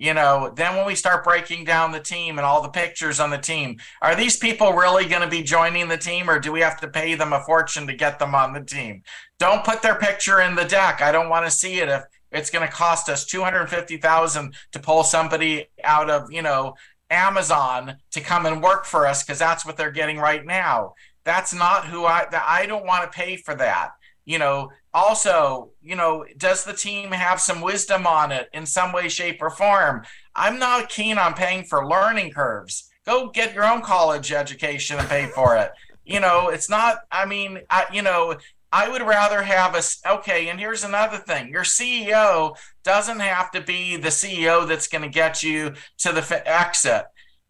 you know then when we start breaking down the team and all the pictures on the team are these people really going to be joining the team or do we have to pay them a fortune to get them on the team? Don't put their picture in the deck. I don't want to see it if it's going to cost us 250000 to pull somebody out of you know amazon to come and work for us because that's what they're getting right now. That's not who i i don't want to pay for that you know also you know does the team have some wisdom on it in some way shape or form? I'm not keen on paying for learning curves. Go get your own college education and pay for it. You know it's not i mean I, you know i would rather have a okay and here's another thing. Your ceo doesn't have to be the ceo that's going to get you to the exit.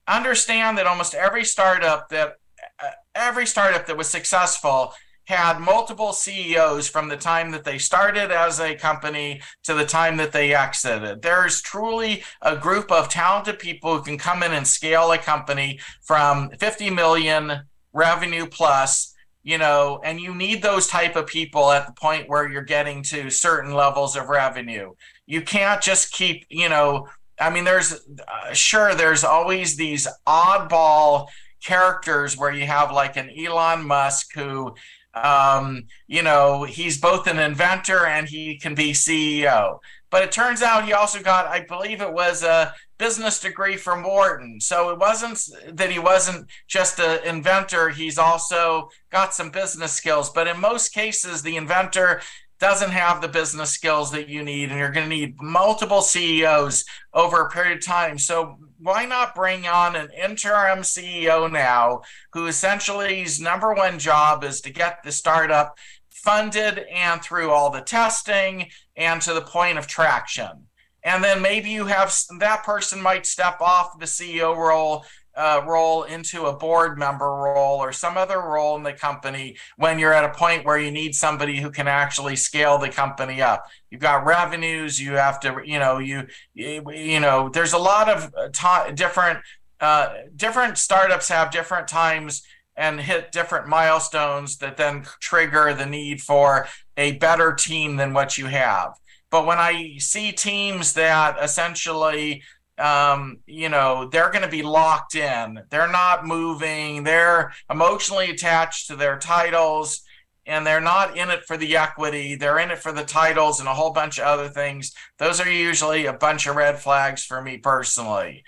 Understand that almost every startup that uh, every startup that was successful had multiple CEOs from the time that they started as a company to the time that they exited. There's truly a group of talented people who can come in and scale a company from 50 million revenue plus you know and you need those type of people at the point where you're getting to certain levels of revenue you can't just keep you know i mean there's uh, sure there's always these oddball characters where you have like an elon musk who um, you know, he's both an inventor and he can be CEO. But it turns out he also got, I believe it was a business degree from Wharton. So it wasn't that he wasn't just an inventor, he's also got some business skills. But in most cases, the inventor doesn't have the business skills that you need, and you're going to need multiple CEOs over a period of time. So why not bring on an interim CEO now who essentially his number one job is to get the startup funded and through all the testing and to the point of traction. And then maybe you have that person might step off the CEO role uh, role into a board member role or some other role in the company when you're at a point where you need somebody who can actually scale the company up. You've got revenues, you have to, you know, you, you know, there's a lot of uh, t- different, uh, different startups have different times and hit different milestones that then trigger the need for a better team than what you have. But when I see teams that essentially um, you know, they're going to be locked in. They're not moving. They're emotionally attached to their titles and they're not in it for the equity. They're in it for the titles and a whole bunch of other things. Those are usually a bunch of red flags for me personally.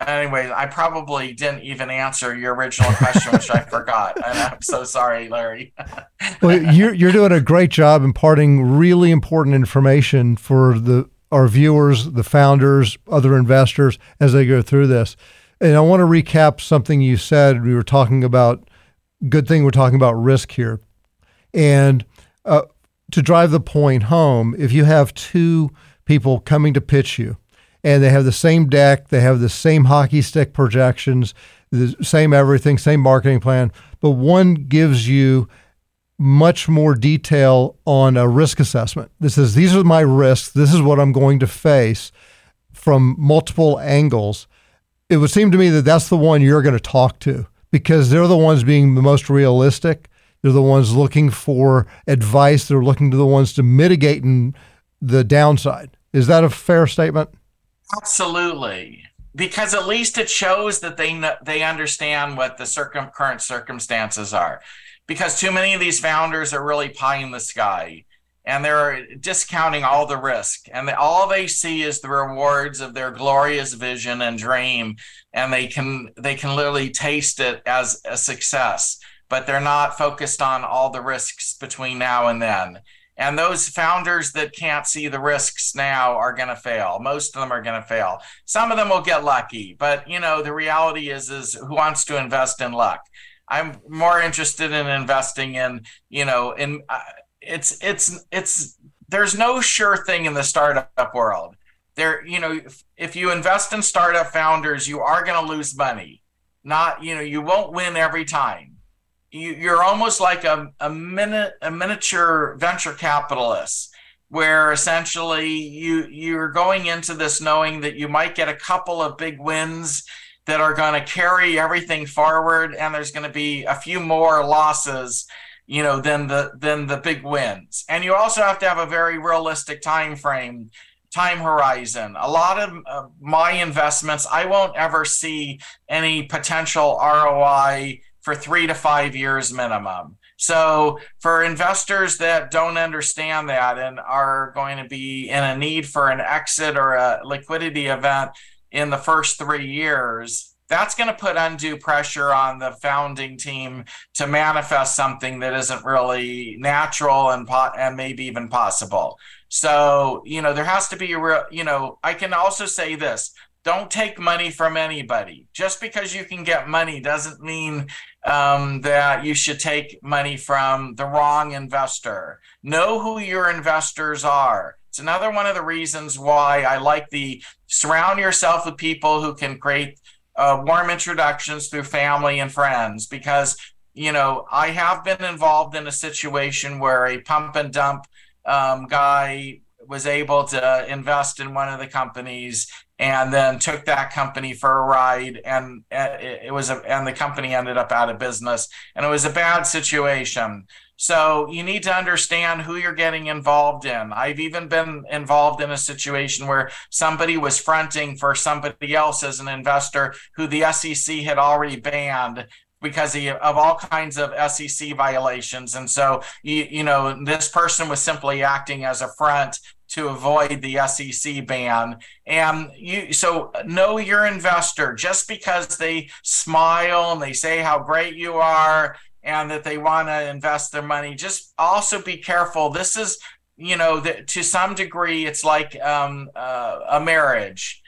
Anyway, I probably didn't even answer your original question, which I forgot. And I'm so sorry, Larry. well, you're, you're doing a great job imparting really important information for the our viewers, the founders, other investors as they go through this. And I want to recap something you said. We were talking about, good thing we're talking about risk here. And uh, to drive the point home, if you have two people coming to pitch you and they have the same deck, they have the same hockey stick projections, the same everything, same marketing plan, but one gives you much more detail on a risk assessment. This is these are my risks. This is what I'm going to face from multiple angles. It would seem to me that that's the one you're going to talk to because they're the ones being the most realistic. They're the ones looking for advice. They're looking to the ones to mitigate the downside. Is that a fair statement? Absolutely, because at least it shows that they they understand what the circum- current circumstances are because too many of these founders are really pie in the sky and they're discounting all the risk and they, all they see is the rewards of their glorious vision and dream and they can they can literally taste it as a success but they're not focused on all the risks between now and then. And those founders that can't see the risks now are going to fail. Most of them are going to fail. Some of them will get lucky but you know the reality is is who wants to invest in luck I'm more interested in investing in, you know, in uh, it's it's it's there's no sure thing in the startup world. There, you know, if, if you invest in startup founders, you are going to lose money. Not, you know, you won't win every time. you, you're almost like a, a minute a miniature venture capitalist where essentially you you're going into this knowing that you might get a couple of big wins that are going to carry everything forward and there's going to be a few more losses you know than the than the big wins and you also have to have a very realistic time frame time horizon a lot of uh, my investments i won't ever see any potential roi for three to five years minimum. So, for investors that don't understand that and are going to be in a need for an exit or a liquidity event in the first three years, that's going to put undue pressure on the founding team to manifest something that isn't really natural and po- and maybe even possible. So, you know, there has to be a real, you know, I can also say this don't take money from anybody. Just because you can get money doesn't mean um, that you should take money from the wrong investor. Know who your investors are. It's another one of the reasons why I like the surround yourself with people who can create uh, warm introductions through family and friends because you know I have been involved in a situation where a pump and dump um, guy was able to invest in one of the companies and then took that company for a ride and it was a, and the company ended up out of business and it was a bad situation. So you need to understand who you're getting involved in. I've even been involved in a situation where somebody was fronting for somebody else as an investor who the sec had already banned because of all kinds of SEC violations. And so, you, you know, this person was simply acting as a front to avoid the SEC ban. And you so know your investor just because they smile and they say how great you are and that they want to invest their money. Just also be careful. This is, you know, that to some degree, it's like um, uh, a marriage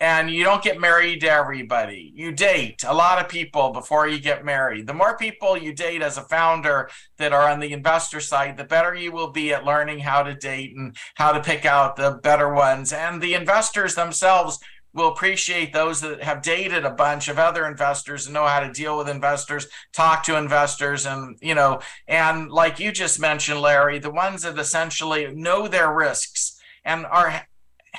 and you don't get married to everybody. You date a lot of people before you get married. The more people you date as a founder that are on the investor side, the better you will be at learning how to date and how to pick out the better ones. And the investors themselves will appreciate those that have dated a bunch of other investors and know how to deal with investors, talk to investors, and you know, and like you just mentioned, Larry, the ones that essentially know their risks and are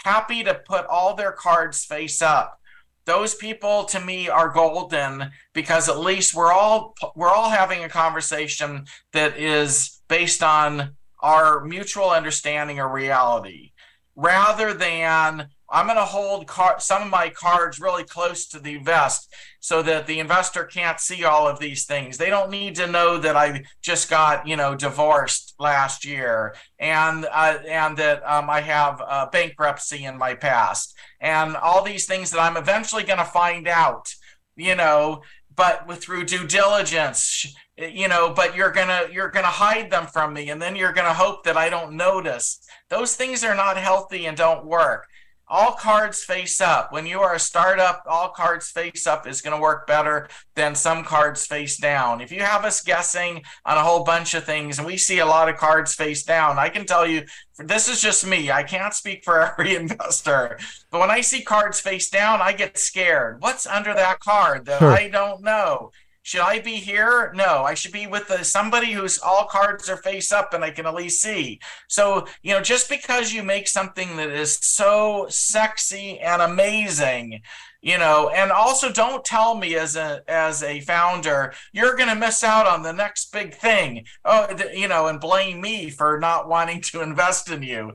happy to put all their cards face up. Those people to me are golden because at least we're all we're all having a conversation that is based on our mutual understanding of reality. Rather than I'm going to hold car- some of my cards really close to the vest so that the investor can't see all of these things. They don't need to know that I just got, you know, divorced last year and uh, and that um, I have uh, bankruptcy in my past and all these things that I'm eventually going to find out, you know, but with, through due diligence you know but you're gonna you're gonna hide them from me and then you're gonna hope that i don't notice those things are not healthy and don't work all cards face up. When you are a startup, all cards face up is going to work better than some cards face down. If you have us guessing on a whole bunch of things and we see a lot of cards face down, I can tell you this is just me. I can't speak for every investor. But when I see cards face down, I get scared. What's under that card that sure. I don't know? Should I be here? No, I should be with the, somebody who's all cards are face up and I can at least see. So, you know, just because you make something that is so sexy and amazing, you know, and also don't tell me as a as a founder you're going to miss out on the next big thing. Oh, you know, and blame me for not wanting to invest in you.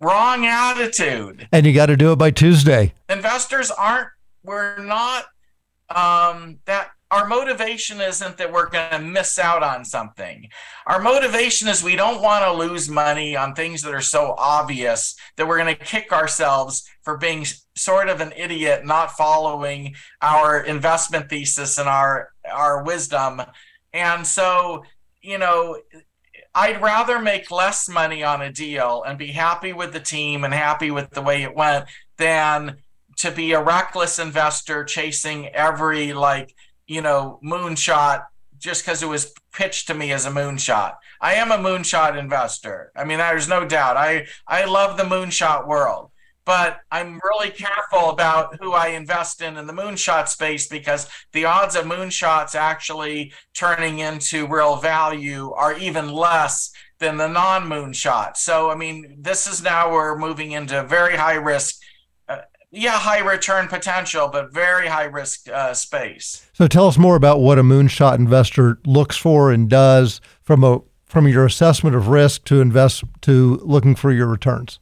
Wrong attitude. And you got to do it by Tuesday. Investors aren't we're not um that our motivation isn't that we're going to miss out on something. Our motivation is we don't want to lose money on things that are so obvious that we're going to kick ourselves for being sort of an idiot, not following our investment thesis and our our wisdom. And so, you know, I'd rather make less money on a deal and be happy with the team and happy with the way it went than to be a reckless investor chasing every like you know, moonshot just because it was pitched to me as a moonshot. I am a moonshot investor. I mean, there's no doubt. I I love the moonshot world. but I'm really careful about who I invest in in the moonshot space because the odds of moonshots actually turning into real value are even less than the non moonshot. So, I mean, this is now we're moving into very high risk. Yeah, high return potential, but very high risk uh, space. So, tell us more about what a moonshot investor looks for and does from a from your assessment of risk to invest to looking for your returns.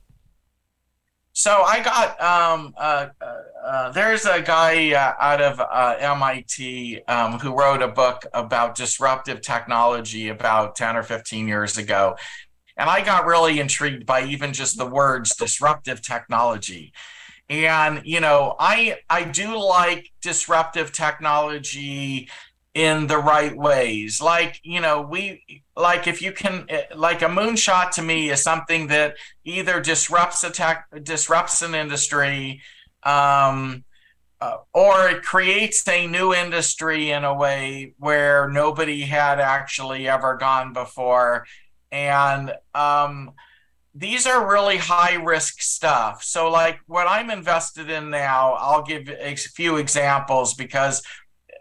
So I got um, uh, uh, uh, there's a guy uh, out of uh, MIT um, who wrote a book about disruptive technology about 10 or 15 years ago. And I got really intrigued by even just the words disruptive technology. And you know, I I do like disruptive technology in the right ways. Like, you know, we like if you can eh, like a moonshot to me is something that either disrupts a tech disrupts an industry um, uh, or it creates a new industry in a way where nobody had actually ever gone before and um, these are really high risk stuff so like what i'm invested in now i'll give a few examples because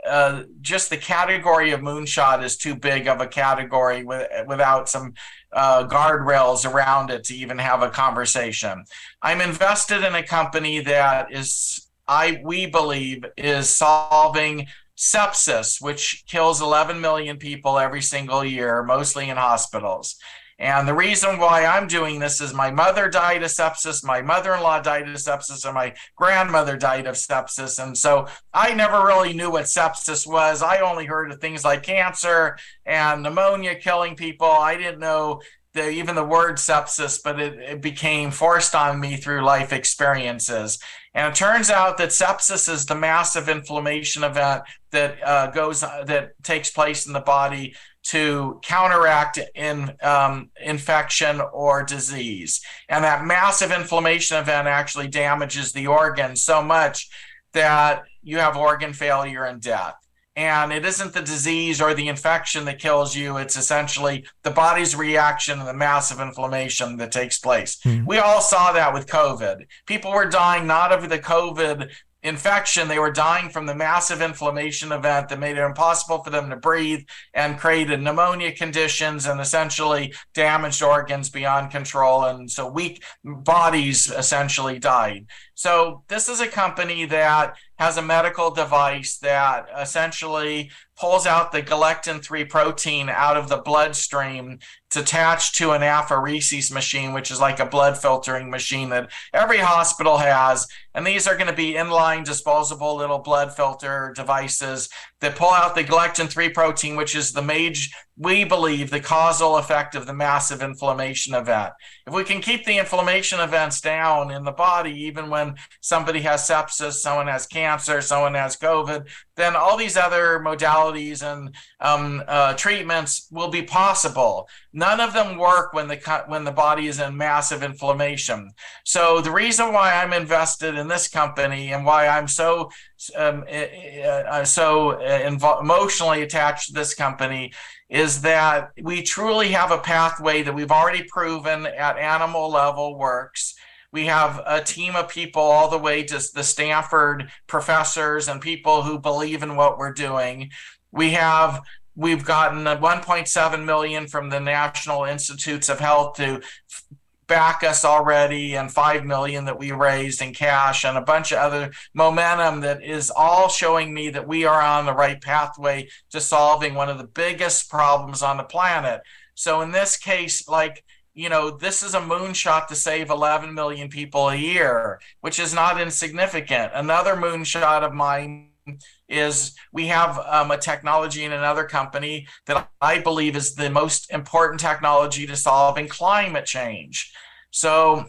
uh, just the category of moonshot is too big of a category with, without some uh, guardrails around it to even have a conversation. I'm invested in a company that is, I we believe, is solving sepsis, which kills 11 million people every single year, mostly in hospitals. And the reason why I'm doing this is my mother died of sepsis, my mother in law died of sepsis, and my grandmother died of sepsis. And so I never really knew what sepsis was. I only heard of things like cancer and pneumonia killing people. I didn't know the, even the word sepsis, but it, it became forced on me through life experiences. And it turns out that sepsis is the massive inflammation event that uh, goes that takes place in the body to counteract in um, infection or disease. And that massive inflammation event actually damages the organ so much that you have organ failure and death. And it isn't the disease or the infection that kills you. It's essentially the body's reaction and the massive inflammation that takes place. Mm-hmm. We all saw that with COVID. People were dying not of the COVID infection. They were dying from the massive inflammation event that made it impossible for them to breathe and created pneumonia conditions and essentially damaged organs beyond control. And so weak bodies essentially died. So this is a company that has a medical device that essentially pulls out the galectin 3 protein out of the bloodstream. It's attached to an apheresis machine, which is like a blood filtering machine that every hospital has. And these are going to be inline disposable little blood filter devices that pull out the galectin 3 protein, which is the major, we believe, the causal effect of the massive inflammation event. If we can keep the inflammation events down in the body, even when somebody has sepsis, someone has cancer, someone has COVID, then all these other modalities and um, uh, treatments will be possible. None of them work when the when the body is in massive inflammation. So the reason why I'm invested in this company and why I'm so um, uh, so uh, emotionally attached to this company is that we truly have a pathway that we've already proven at animal level works we have a team of people all the way to the Stanford professors and people who believe in what we're doing. We have we've gotten 1.7 million from the National Institutes of Health to back us already and 5 million that we raised in cash and a bunch of other momentum that is all showing me that we are on the right pathway to solving one of the biggest problems on the planet. So in this case like you know, this is a moonshot to save 11 million people a year, which is not insignificant. Another moonshot of mine is we have um, a technology in another company that I believe is the most important technology to solving climate change. So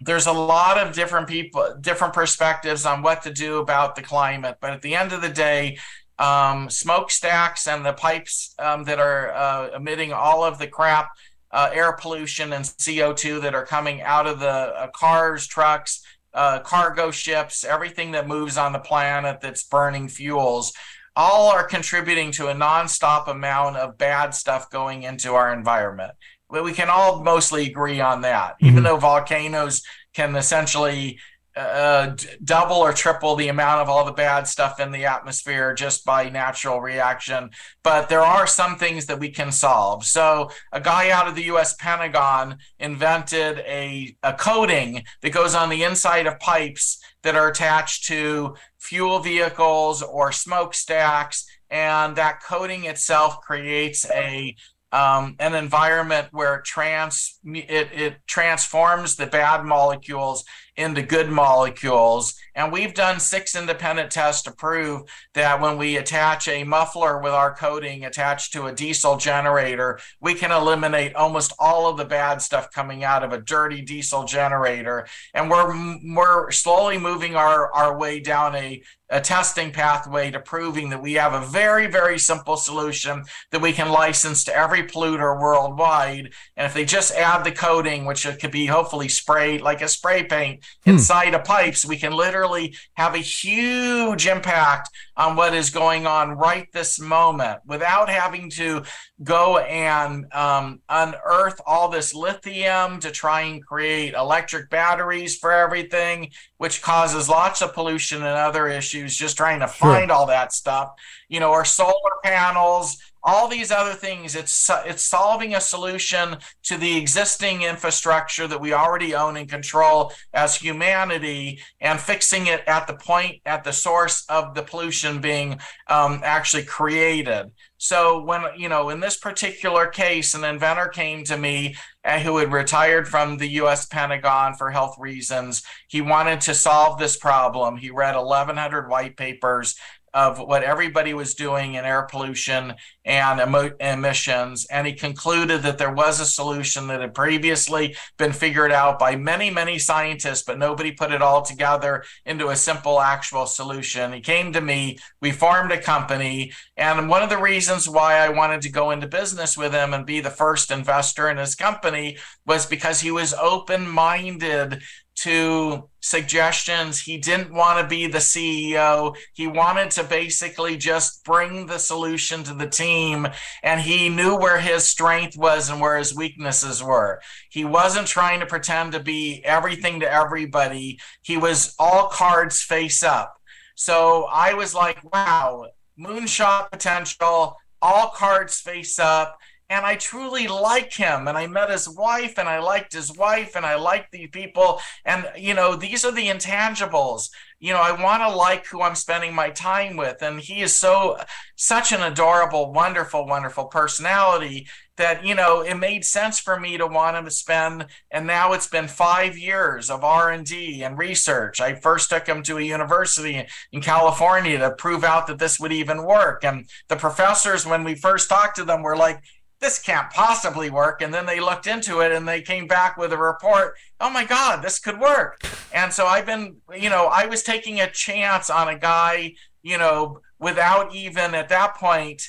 there's a lot of different people, different perspectives on what to do about the climate. But at the end of the day, um, smokestacks and the pipes um, that are uh, emitting all of the crap uh, air pollution and CO2 that are coming out of the uh, cars, trucks, uh, cargo ships, everything that moves on the planet that's burning fuels, all are contributing to a nonstop amount of bad stuff going into our environment. But we can all mostly agree on that. Mm-hmm. Even though volcanoes can essentially uh, double or triple the amount of all the bad stuff in the atmosphere just by natural reaction. But there are some things that we can solve. So, a guy out of the US Pentagon invented a, a coating that goes on the inside of pipes that are attached to fuel vehicles or smokestacks. And that coating itself creates a um, an environment where trans it, it transforms the bad molecules into good molecules. And we've done six independent tests to prove that when we attach a muffler with our coating attached to a diesel generator, we can eliminate almost all of the bad stuff coming out of a dirty diesel generator. And we're we're slowly moving our, our way down a a testing pathway to proving that we have a very, very simple solution that we can license to every polluter worldwide. And if they just add the coating, which it could be hopefully sprayed like a spray paint hmm. inside of pipes, we can literally have a huge impact on what is going on right this moment without having to go and um, unearth all this lithium to try and create electric batteries for everything, which causes lots of pollution and other issues, just trying to sure. find all that stuff, you know, or solar panels all these other things it's it's solving a solution to the existing infrastructure that we already own and control as humanity and fixing it at the point at the source of the pollution being um, actually created. So when you know in this particular case an inventor came to me uh, who had retired from the US Pentagon for health reasons. He wanted to solve this problem. He read 1100 white papers of what everybody was doing in air pollution and emo- emissions. And he concluded that there was a solution that had previously been figured out by many, many scientists, but nobody put it all together into a simple, actual solution. He came to me, we formed a company. And one of the reasons why I wanted to go into business with him and be the first investor in his company was because he was open minded to suggestions. He didn't want to be the CEO. He wanted to basically just bring the solution to the team. And he knew where his strength was and where his weaknesses were. He wasn't trying to pretend to be everything to everybody, he was all cards face up. So I was like, wow, moonshot potential, all cards face up and I truly like him. And I met his wife, and I liked his wife, and I liked the people. And, you know, these are the intangibles. You know, I want to like who I'm spending my time with. And he is so, such an adorable, wonderful, wonderful personality that, you know, it made sense for me to want him to spend. And now it's been five years of R&D and research. I first took him to a university in California to prove out that this would even work. And the professors, when we first talked to them, were like, this can't possibly work. And then they looked into it and they came back with a report. Oh my God, this could work. And so I've been, you know, I was taking a chance on a guy, you know, without even at that point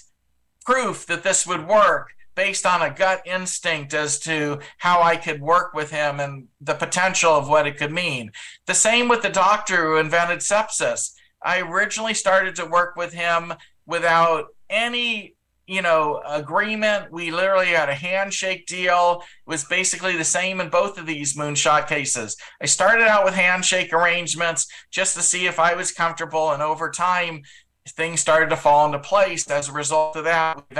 proof that this would work based on a gut instinct as to how I could work with him and the potential of what it could mean. The same with the doctor who invented sepsis. I originally started to work with him without any you know agreement. We literally had a handshake deal. It was basically the same in both of these moonshot cases. I started out with handshake arrangements just to see if i was comfortable and over time things started to fall into place. As a result of that we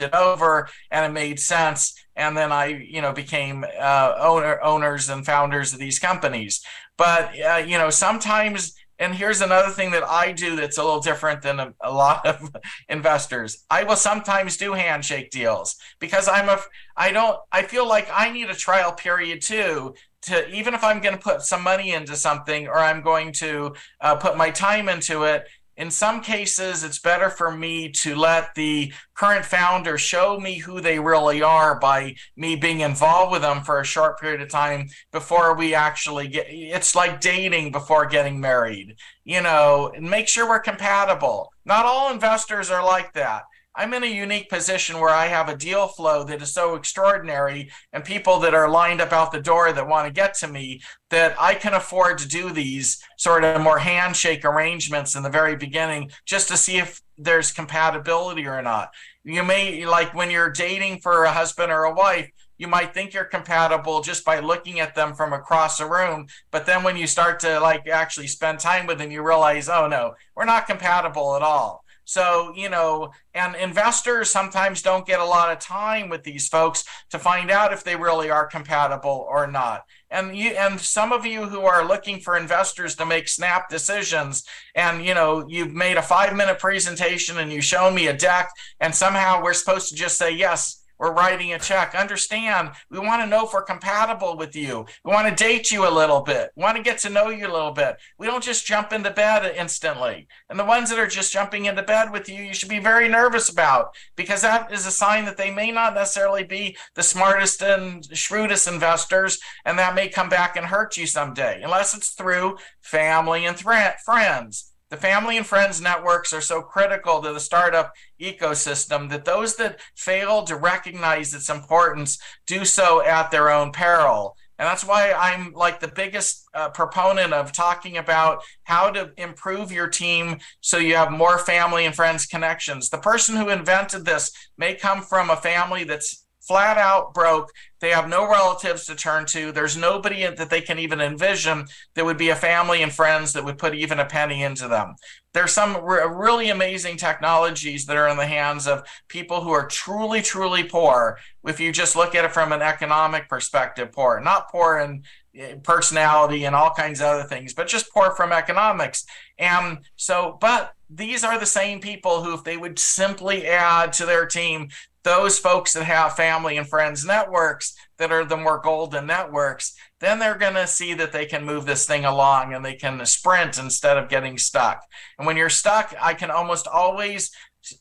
it over and it made sense. And then i you know became uh, owner owners and founders of these companies. But uh, you know sometimes and here's another thing that I do that's a little different than a, a, lot of investors. I will sometimes do handshake deals because I'm a I don't I feel like I need a trial period too to even if I'm going to put some money into something or I'm going to uh, put my time into it in some cases, it's better for me to let the current founder show me who they really are by me being involved with them for a short period of time before we actually get. It's like dating before getting married, you know, and make sure we're compatible. Not all investors are like that. I'm in a unique position where I have a deal flow that is so extraordinary and people that are lined up out the door that want to get to me that I can afford to do these sort of more handshake arrangements in the very beginning just to see if there's compatibility or not. You may like when you're dating for a husband or a wife, you might think you're compatible just by looking at them from across a room but then when you start to like actually spend time with them you realize oh no we're not compatible at all so, you know, and investors sometimes don't get a lot of time with these folks to find out if they really are compatible or not. And you and some of you who are looking for investors to make snap decisions and you know, you've made a 5-minute presentation and you shown me a deck and somehow we're supposed to just say yes, we're writing a check. Understand, we want to know if we're compatible with you. We want to date you a little bit. We want to get to know you a little bit. We don't just jump into bed instantly. And the ones that are just jumping into bed with you, you should be very nervous about because that is a sign that they may not necessarily be the smartest and shrewdest investors. And that may come back and hurt you someday, unless it's through family and th- friends. The family and friends networks are so critical to the startup ecosystem that those that fail to recognize its importance do so at their own peril. And that's why I'm like the biggest uh, proponent of talking about how to improve your team so you have more family and friends connections. The person who invented this may come from a family that's flat out broke. They have no relatives to turn to. There's nobody that they can even envision that would be a family and friends that would put even a penny into them. There's some re- really amazing technologies that are in the hands of people who are truly, truly poor. If you just look at it from an economic perspective, poor, not poor in eh, personality and all kinds of other things, but just poor from economics. And so, but these are the same people who, if they would simply add to their team those folks that have family and friends networks that are the more golden networks, then they're going to see that they can move this thing along and they can sprint instead of getting stuck. And when you're stuck, I can almost always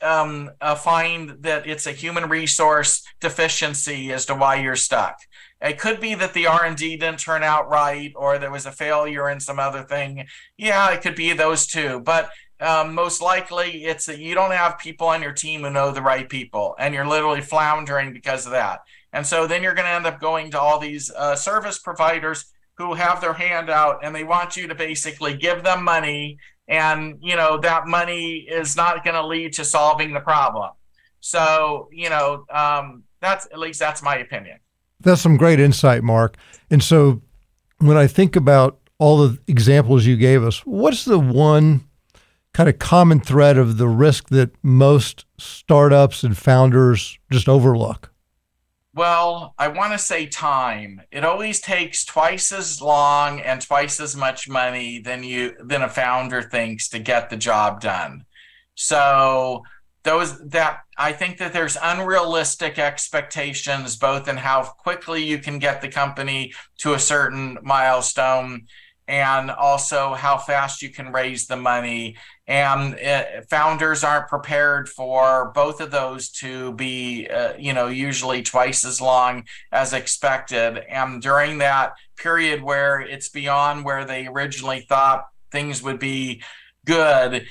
um, uh, find that it's a human resource deficiency as to why you're stuck. It could be that the R&D didn't turn out right or there was a failure in some other thing. Yeah, it could be those two. But um, most likely it's that you don't have people on your team who know the right people and you're literally floundering because of that. And so then you're going to end up going to all these uh, service providers who have their hand out and they want you to basically give them money and you know that money is not going to lead to solving the problem. So you know um, that's at least that's my opinion. That's some great insight mark. And so when i think about all the examples you gave us what's the one kind of common thread of the risk that most startups and founders just overlook? Well, I want to say time. It always takes twice as long and twice as much money than you than a founder thinks to get the job done. So those that I think that there's unrealistic expectations both in how quickly you can get the company to a certain milestone and also how fast you can raise the money. And it, uh, founders aren't prepared for both of those to be, uh, you know, usually twice as long as expected. And during that period where it's beyond where they originally thought things would be good,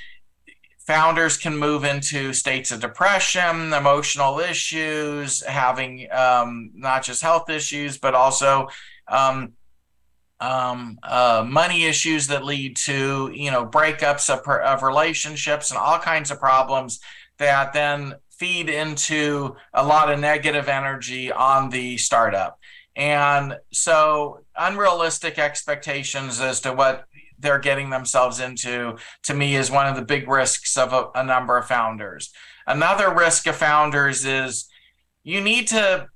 founders can move into states of depression, emotional issues, having um, not just health issues, but also um, um, uh, money issues that lead to you know breakups of, of relationships and all kinds of problems that then feed into a lot of negative energy on the startup. And so unrealistic expectations as to what they're getting themselves into to me is one of the big risks of a, a number of founders. Another risk of founders is you need to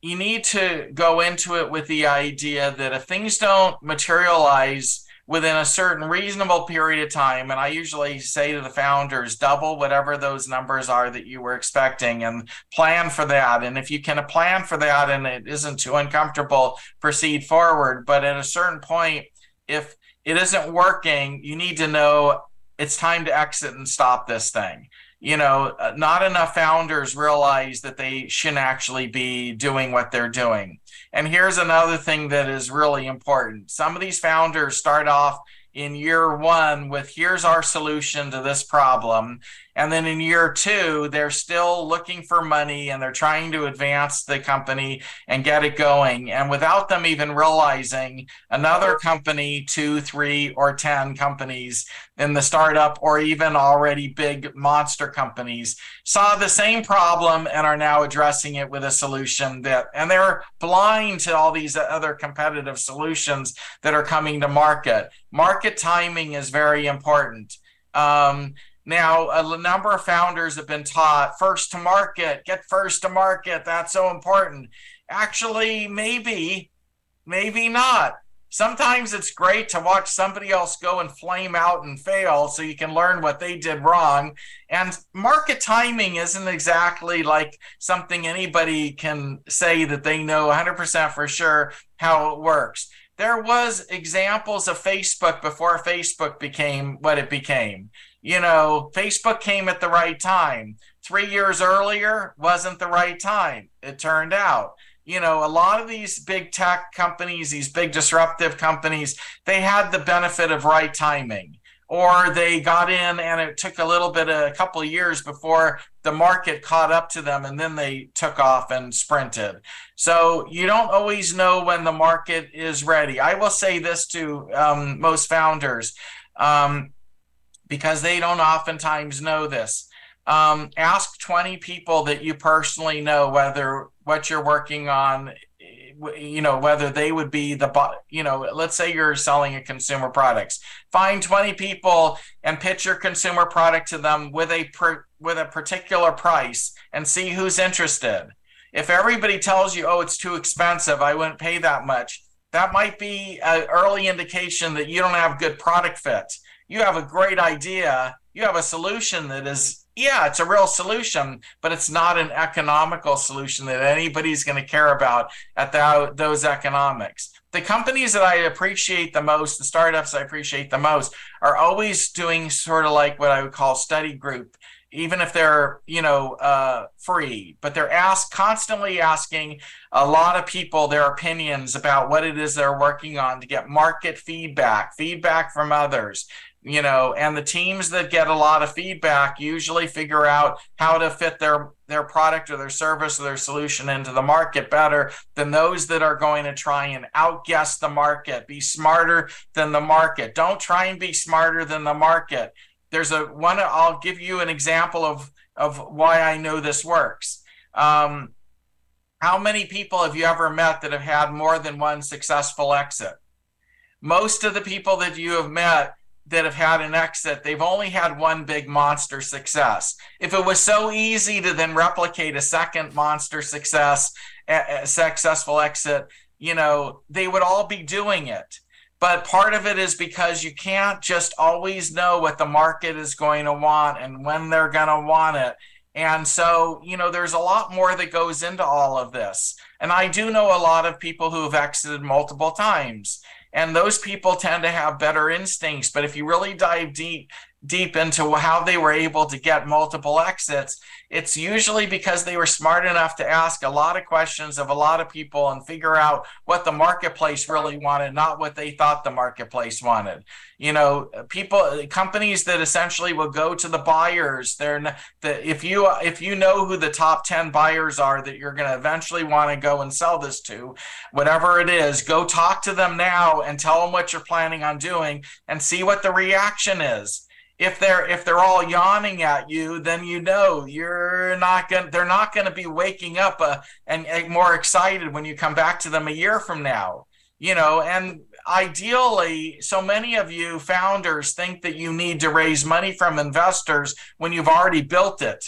you need to go into it with the idea that if things don't materialize within a certain reasonable period of time, and I usually say to the founders, double whatever those numbers are that you were expecting and plan for that. And if you can plan for that and it isn't too uncomfortable, proceed forward. But at a certain point, if it isn't working, you need to know it's time to exit and stop this thing you know, uh, not enough founders realize that they shouldn't actually be doing what they're doing. And here's another thing that is really important. Some of these founders start off in year one with here's our solution to this problem. And then in year two, they're still looking for money and they're trying to advance the company and get it going. And without them even realizing, another company, two, three, or 10 companies in the startup or even already big monster companies saw the same problem and are now addressing it with a solution that, and they're blind to all these other competitive solutions that are coming to market. Market timing is very important. Um, now, a number of founders have been taught first to market, get first to market. That's so important. Actually, maybe, maybe not. Sometimes it's great to watch somebody else go and flame out and fail so you can learn what they did wrong. And market timing isn't exactly like something anybody can say that they know 100% for sure how it works. There was examples of Facebook before Facebook became what it became you know, Facebook came at the right time. Three years earlier wasn't the right time, it turned out. You know, a lot of these big tech companies, these big disruptive companies, they had the benefit of right timing. Or they got in and it took a little bit, a couple of years before the market caught up to them and then they took off and sprinted. So you don't always know when the market is ready. I will say this to um, most founders. Um, because they don't oftentimes know this. Um, ask 20 people that you personally know whether what you're working on you know whether they would be the you know let's say you're selling a consumer products. Find 20 people and pitch your consumer product to them with a per, with a particular price and see who's interested. If everybody tells you oh it's too expensive i wouldn't pay that much that might be an early indication that you don't have good product fit you have a great idea, you have a solution that is, yeah, it's a real solution, but it's not an economical solution that anybody's going to care about at the, those economics. The companies that I appreciate the most, the startups I appreciate the most, are always doing sort of like what I would call study group even if they're you know uh, free but they're asked constantly asking a lot of people their opinions about what it is they're working on to get market feedback feedback from others you know and the teams that get a lot of feedback usually figure out how to fit their their product or their service or their solution into the market better than those that are going to try and outguess the market. Be smarter than the market. Don't try and be smarter than the market. There's a one i'll give you an example of of why i know this works. Um, how many people have you ever met that have had more than one successful exit? Most of the people that you have met that have had an exit, they've only had one big monster success. If it was so easy to then replicate a second monster success, a, a successful exit, you know, they would all be doing it. But part of it is because you can't just always know what the market is going to want and when they're going to want it. And so, you know, there's a lot more that goes into all of this. And I do know a lot of people who have exited multiple times and those people tend to have better instincts but if you really dive deep deep into how they were able to get multiple exits it's usually because they were smart enough to ask a lot of questions of a lot of people and figure out what the marketplace really wanted, not what they thought the marketplace wanted. You know, people, companies that essentially will go to the buyers. They're the if you if you know who the top ten buyers are that you're going to eventually want to go and sell this to, whatever it is, go talk to them now and tell them what you're planning on doing and see what the reaction is if they're if they're all yawning at you then you know you're not going they're not going to be waking up uh, and, and more excited when you come back to them a year from now you know? And ideally so many of you founders think that you need to raise money from investors when you've already built it.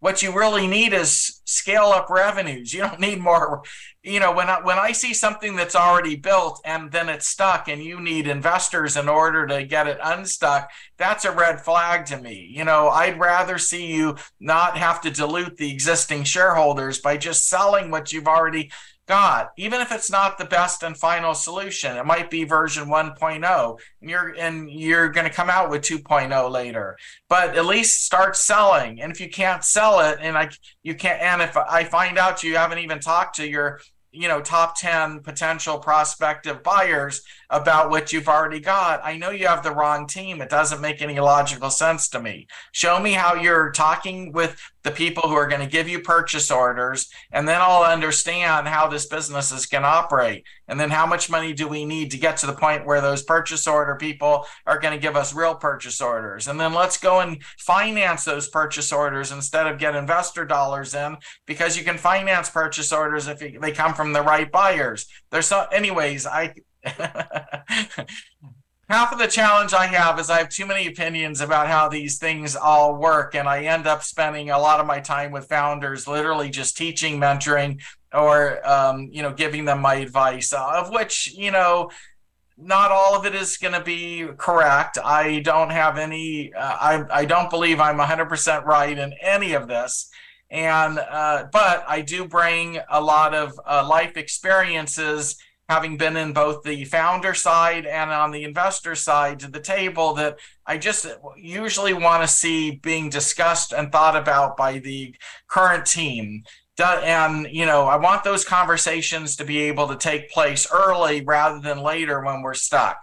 What you really need is scale up revenues. You don't need more you know when I, when I see something that's already built and then it's stuck and you need investors in order to get it unstuck that's a red flag to me. You know i'd rather see you not have to dilute the existing shareholders by just selling what you've already got even if it's not the best and final solution. It might be version 1.0 and you're and you're going to come out with 2.0 later. But at least start selling and if you can't sell it and i you can't and if i find out you haven't even talked to your you know top 10 potential prospective buyers about what you've already got, I know you have the wrong team. It doesn't make any logical sense to me. Show me how you're talking with the people who are going to give you purchase orders, and then I'll understand how this business is going to operate. And then how much money do we need to get to the point where those purchase order people are going to give us real purchase orders? And then let's go and finance those purchase orders instead of get investor dollars in because you can finance purchase orders if they come from the right buyers. There's so, anyways, I. half of the challenge I have is I have too many opinions about how these things all work. And I end up spending a lot of my time with founders, literally just teaching, mentoring, or, um, you know, giving them my advice, uh, of which, you know, not all of it is going to be correct. I don't have any, uh, I, I don't believe I'm 100% right in any of this. And, uh, but I do bring a lot of uh, life experiences having been in both the founder side and on the investor side to the table that I just usually want to see being discussed and thought about by the current team. And, you know, I want those conversations to be able to take place early rather than later when we're stuck.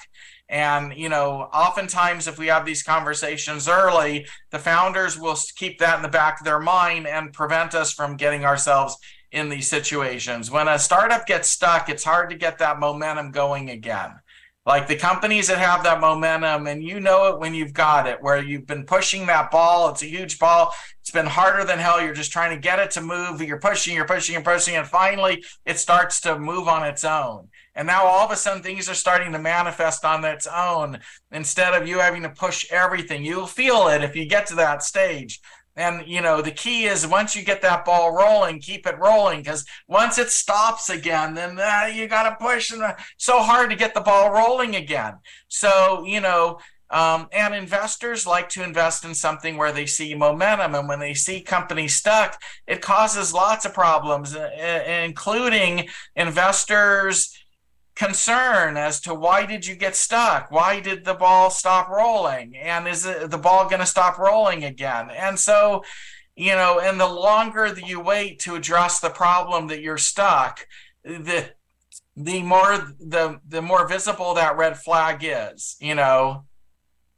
And, you know, oftentimes if we have these conversations early, the founders will keep that in the back of their mind and prevent us from getting ourselves in these situations. When a startup gets stuck, it's hard to get that momentum going again. Like the companies that have that momentum, and you know it when you've got it, where you've been pushing that ball, it's a huge ball. It's been harder than hell. You're just trying to get it to move. You're pushing, you're pushing, you're pushing, and finally it starts to move on its own. And now all of a sudden things are starting to manifest on its own instead of you having to push everything. You'll feel it if you get to that stage. And you know, the key is once you get that ball rolling, keep it rolling because once it stops again, then uh, you got to push and uh, so hard to get the ball rolling again. So you know, um, and investors like to invest in something where they see momentum, and when they see companies stuck, it causes lots of problems, uh, including investors concern as to why did you get stuck? Why did the ball stop rolling? And is the ball going to stop rolling again? And so you know and the longer that you wait to address the problem that you're stuck the the more the the more visible that red flag is you know?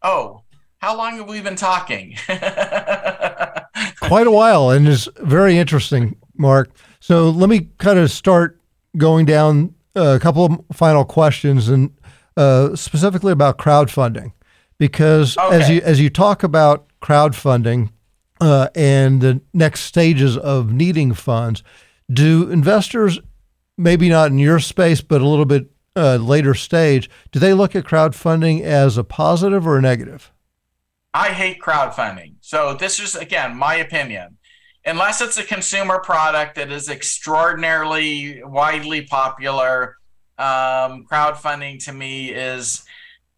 Oh how long have we been talking? Quite a while and it's very interesting mark. So let me kind of start going down a couple of final questions, and uh, specifically about crowdfunding, because okay. as you as you talk about crowdfunding uh, and the next stages of needing funds, do investors, maybe not in your space, but a little bit uh, later stage, do they look at crowdfunding as a positive or a negative? I hate crowdfunding. So this is again my opinion unless it's a consumer product that is extraordinarily widely popular, um, crowdfunding to me is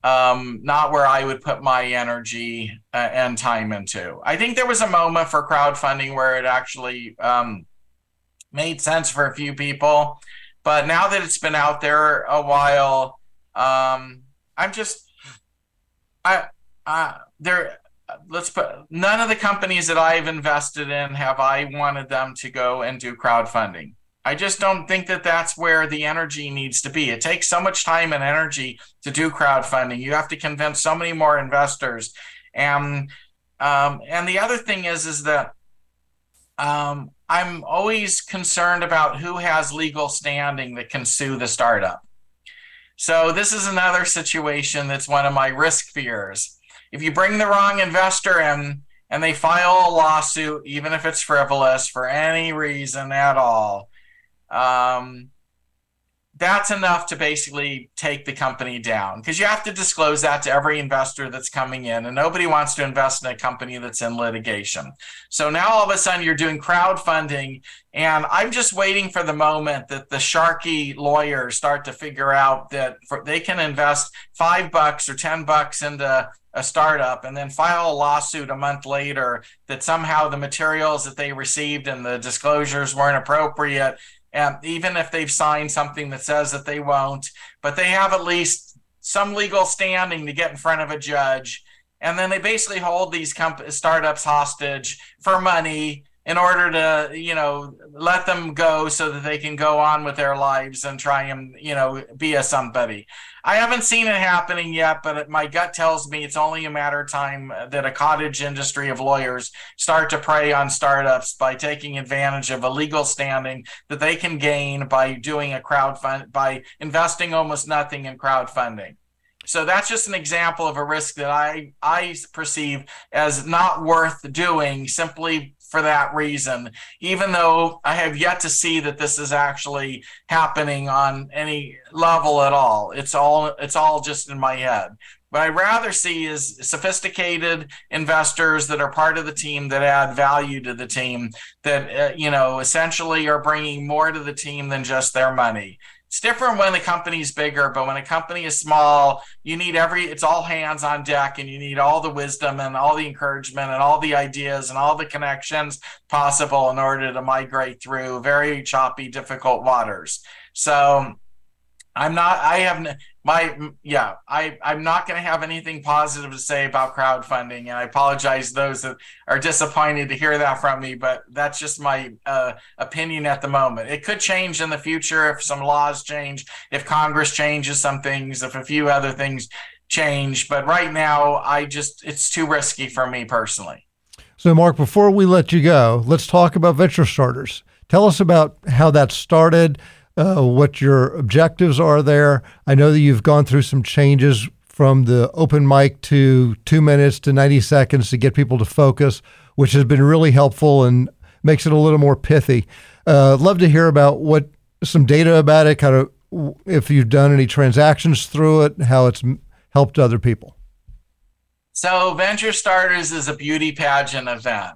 um, not where I would put my energy uh, and time into. I think there was a moment for crowdfunding where it actually um, made sense for a few people, but now that it's been out there a while, um, I'm just I, I there let's put none of the companies that I've invested in have I wanted them to go and do crowdfunding. I just don't think that that's where the energy needs to be. It takes so much time and energy to do crowdfunding. You have to convince so many more investors, and um, and the other thing is is that um, I'm always concerned about who has legal standing that can sue the startup. So this is another situation that's one of my risk fears if you bring the wrong investor in and they file a lawsuit, even if it's frivolous for any reason at all, um, that's enough to basically take the company down. Because you have to disclose that to every investor that's coming in and nobody wants to invest in a company that's in litigation. So now all of a sudden you're doing crowdfunding and i'm just waiting for the moment that the sharky lawyers start to figure out that for, they can invest five bucks or ten bucks into a startup and then file a lawsuit a month later that somehow the materials that they received and the disclosures weren't appropriate and even if they've signed something that says that they won't but they have at least some legal standing to get in front of a judge. And then they basically hold these comp- startups hostage for money in order to you know let them go so that they can go on with their lives and try and you know be a somebody. I haven't seen it happening yet but my gut tells me it's only a matter of time that a cottage industry of lawyers start to prey on startups by taking advantage of a legal standing that they can gain by doing a crowd fund by investing almost nothing in crowdfunding. So that's just an example of a risk that I I perceive as not worth doing simply for that reason, even though I have yet to see that this is actually happening on any level at all. It's all it's all just in my head. What I rather see is sophisticated investors that are part of the team that add value to the team that uh, you know essentially are bringing more to the team than just their money. It's different when the company's bigger, but when a company is small, you need every, it's all hands on deck and you need all the wisdom and all the encouragement and all the ideas and all the connections possible in order to migrate through very choppy, difficult waters. So I'm not, I have, my yeah i i'm not going to have anything positive to say about crowdfunding and i apologize those that are disappointed to hear that from me but that's just my uh, opinion at the moment. It could change in the future if some laws change if congress changes some things if a few other things change but right now i just it's too risky for me personally. So mark before we let you go let's talk about venture starters. Tell us about how that started uh, what your objectives are there. I know that you've gone through some changes from the open mic to two minutes to 90 seconds to get people to focus, which has been really helpful and makes it a little more pithy. Uh, love to hear about what some data about it, kind of if you've done any transactions through it, how it's helped other people. So, Venture Starters is a beauty pageant event.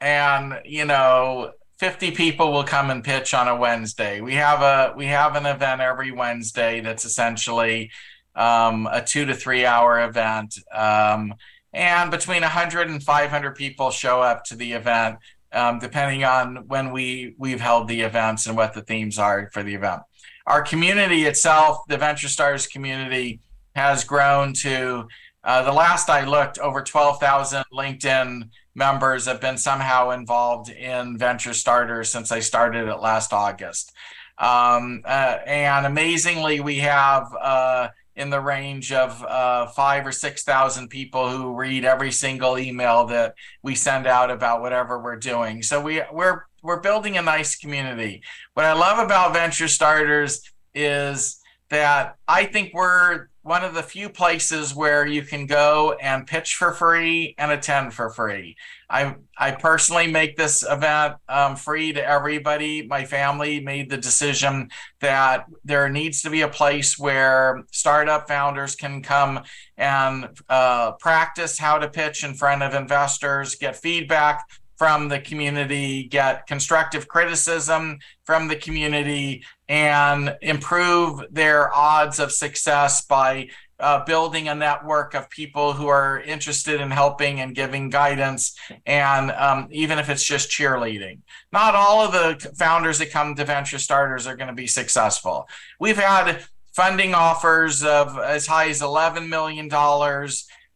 And, you know, 50 people will come and pitch on a Wednesday. We have a we have an event every Wednesday that's essentially um, a two to three hour event. Um, and between 100 and 500 people show up to the event, um, depending on when we we've held the events and what the themes are for the event. Our community itself, the Venture Starters community, has grown to uh, the last I looked, over 12,000 LinkedIn members have been somehow involved in venture starters since I started it last August. Um, uh, and amazingly, we have uh, in the range of uh, five or 6,000 people who read every single email that we send out about whatever we're doing. So we, we're, we're building a nice community. What I love about venture starters is that I think we're one of the few places where you can go and pitch for free and attend for free. I I personally make this event um, free to everybody. My family made the decision that there needs to be a place where startup founders can come and uh, practice how to pitch in front of investors, get feedback from the community, get constructive criticism from the community, and improve their odds of success by uh, building a network of people who are interested in helping and giving guidance, and um, even if it's just cheerleading. Not all of the founders that come to Venture Starters are going to be successful. We've had funding offers of as high as $11 million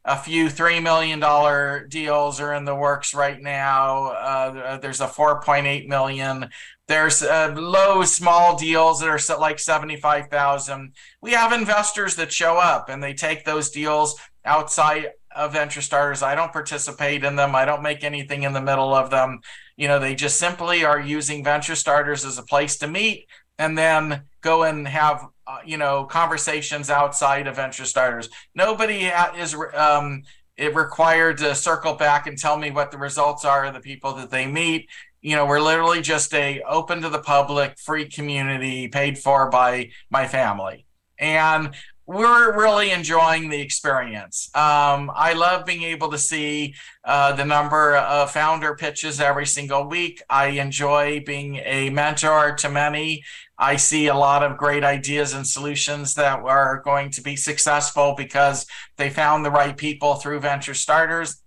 a few three million dollar deals are in the works right now. Uh, there's a 4.8 million. There's uh, low small deals that are like 75,000. We have investors that show up and they take those deals outside of venture starters. I don't participate in them. I don't make anything in the middle of them. You know, they just simply are using venture starters as a place to meet and then go and have uh, you know conversations outside of venture starters nobody is um, it required to circle back and tell me what the results are of the people that they meet you know we're literally just a open to the public free community paid for by my family and we're really enjoying the experience. Um, I love being able to see uh, the number of founder pitches every single week. I enjoy being a mentor to many. I see a lot of great ideas and solutions that are going to be successful because they found the right people through venture starters.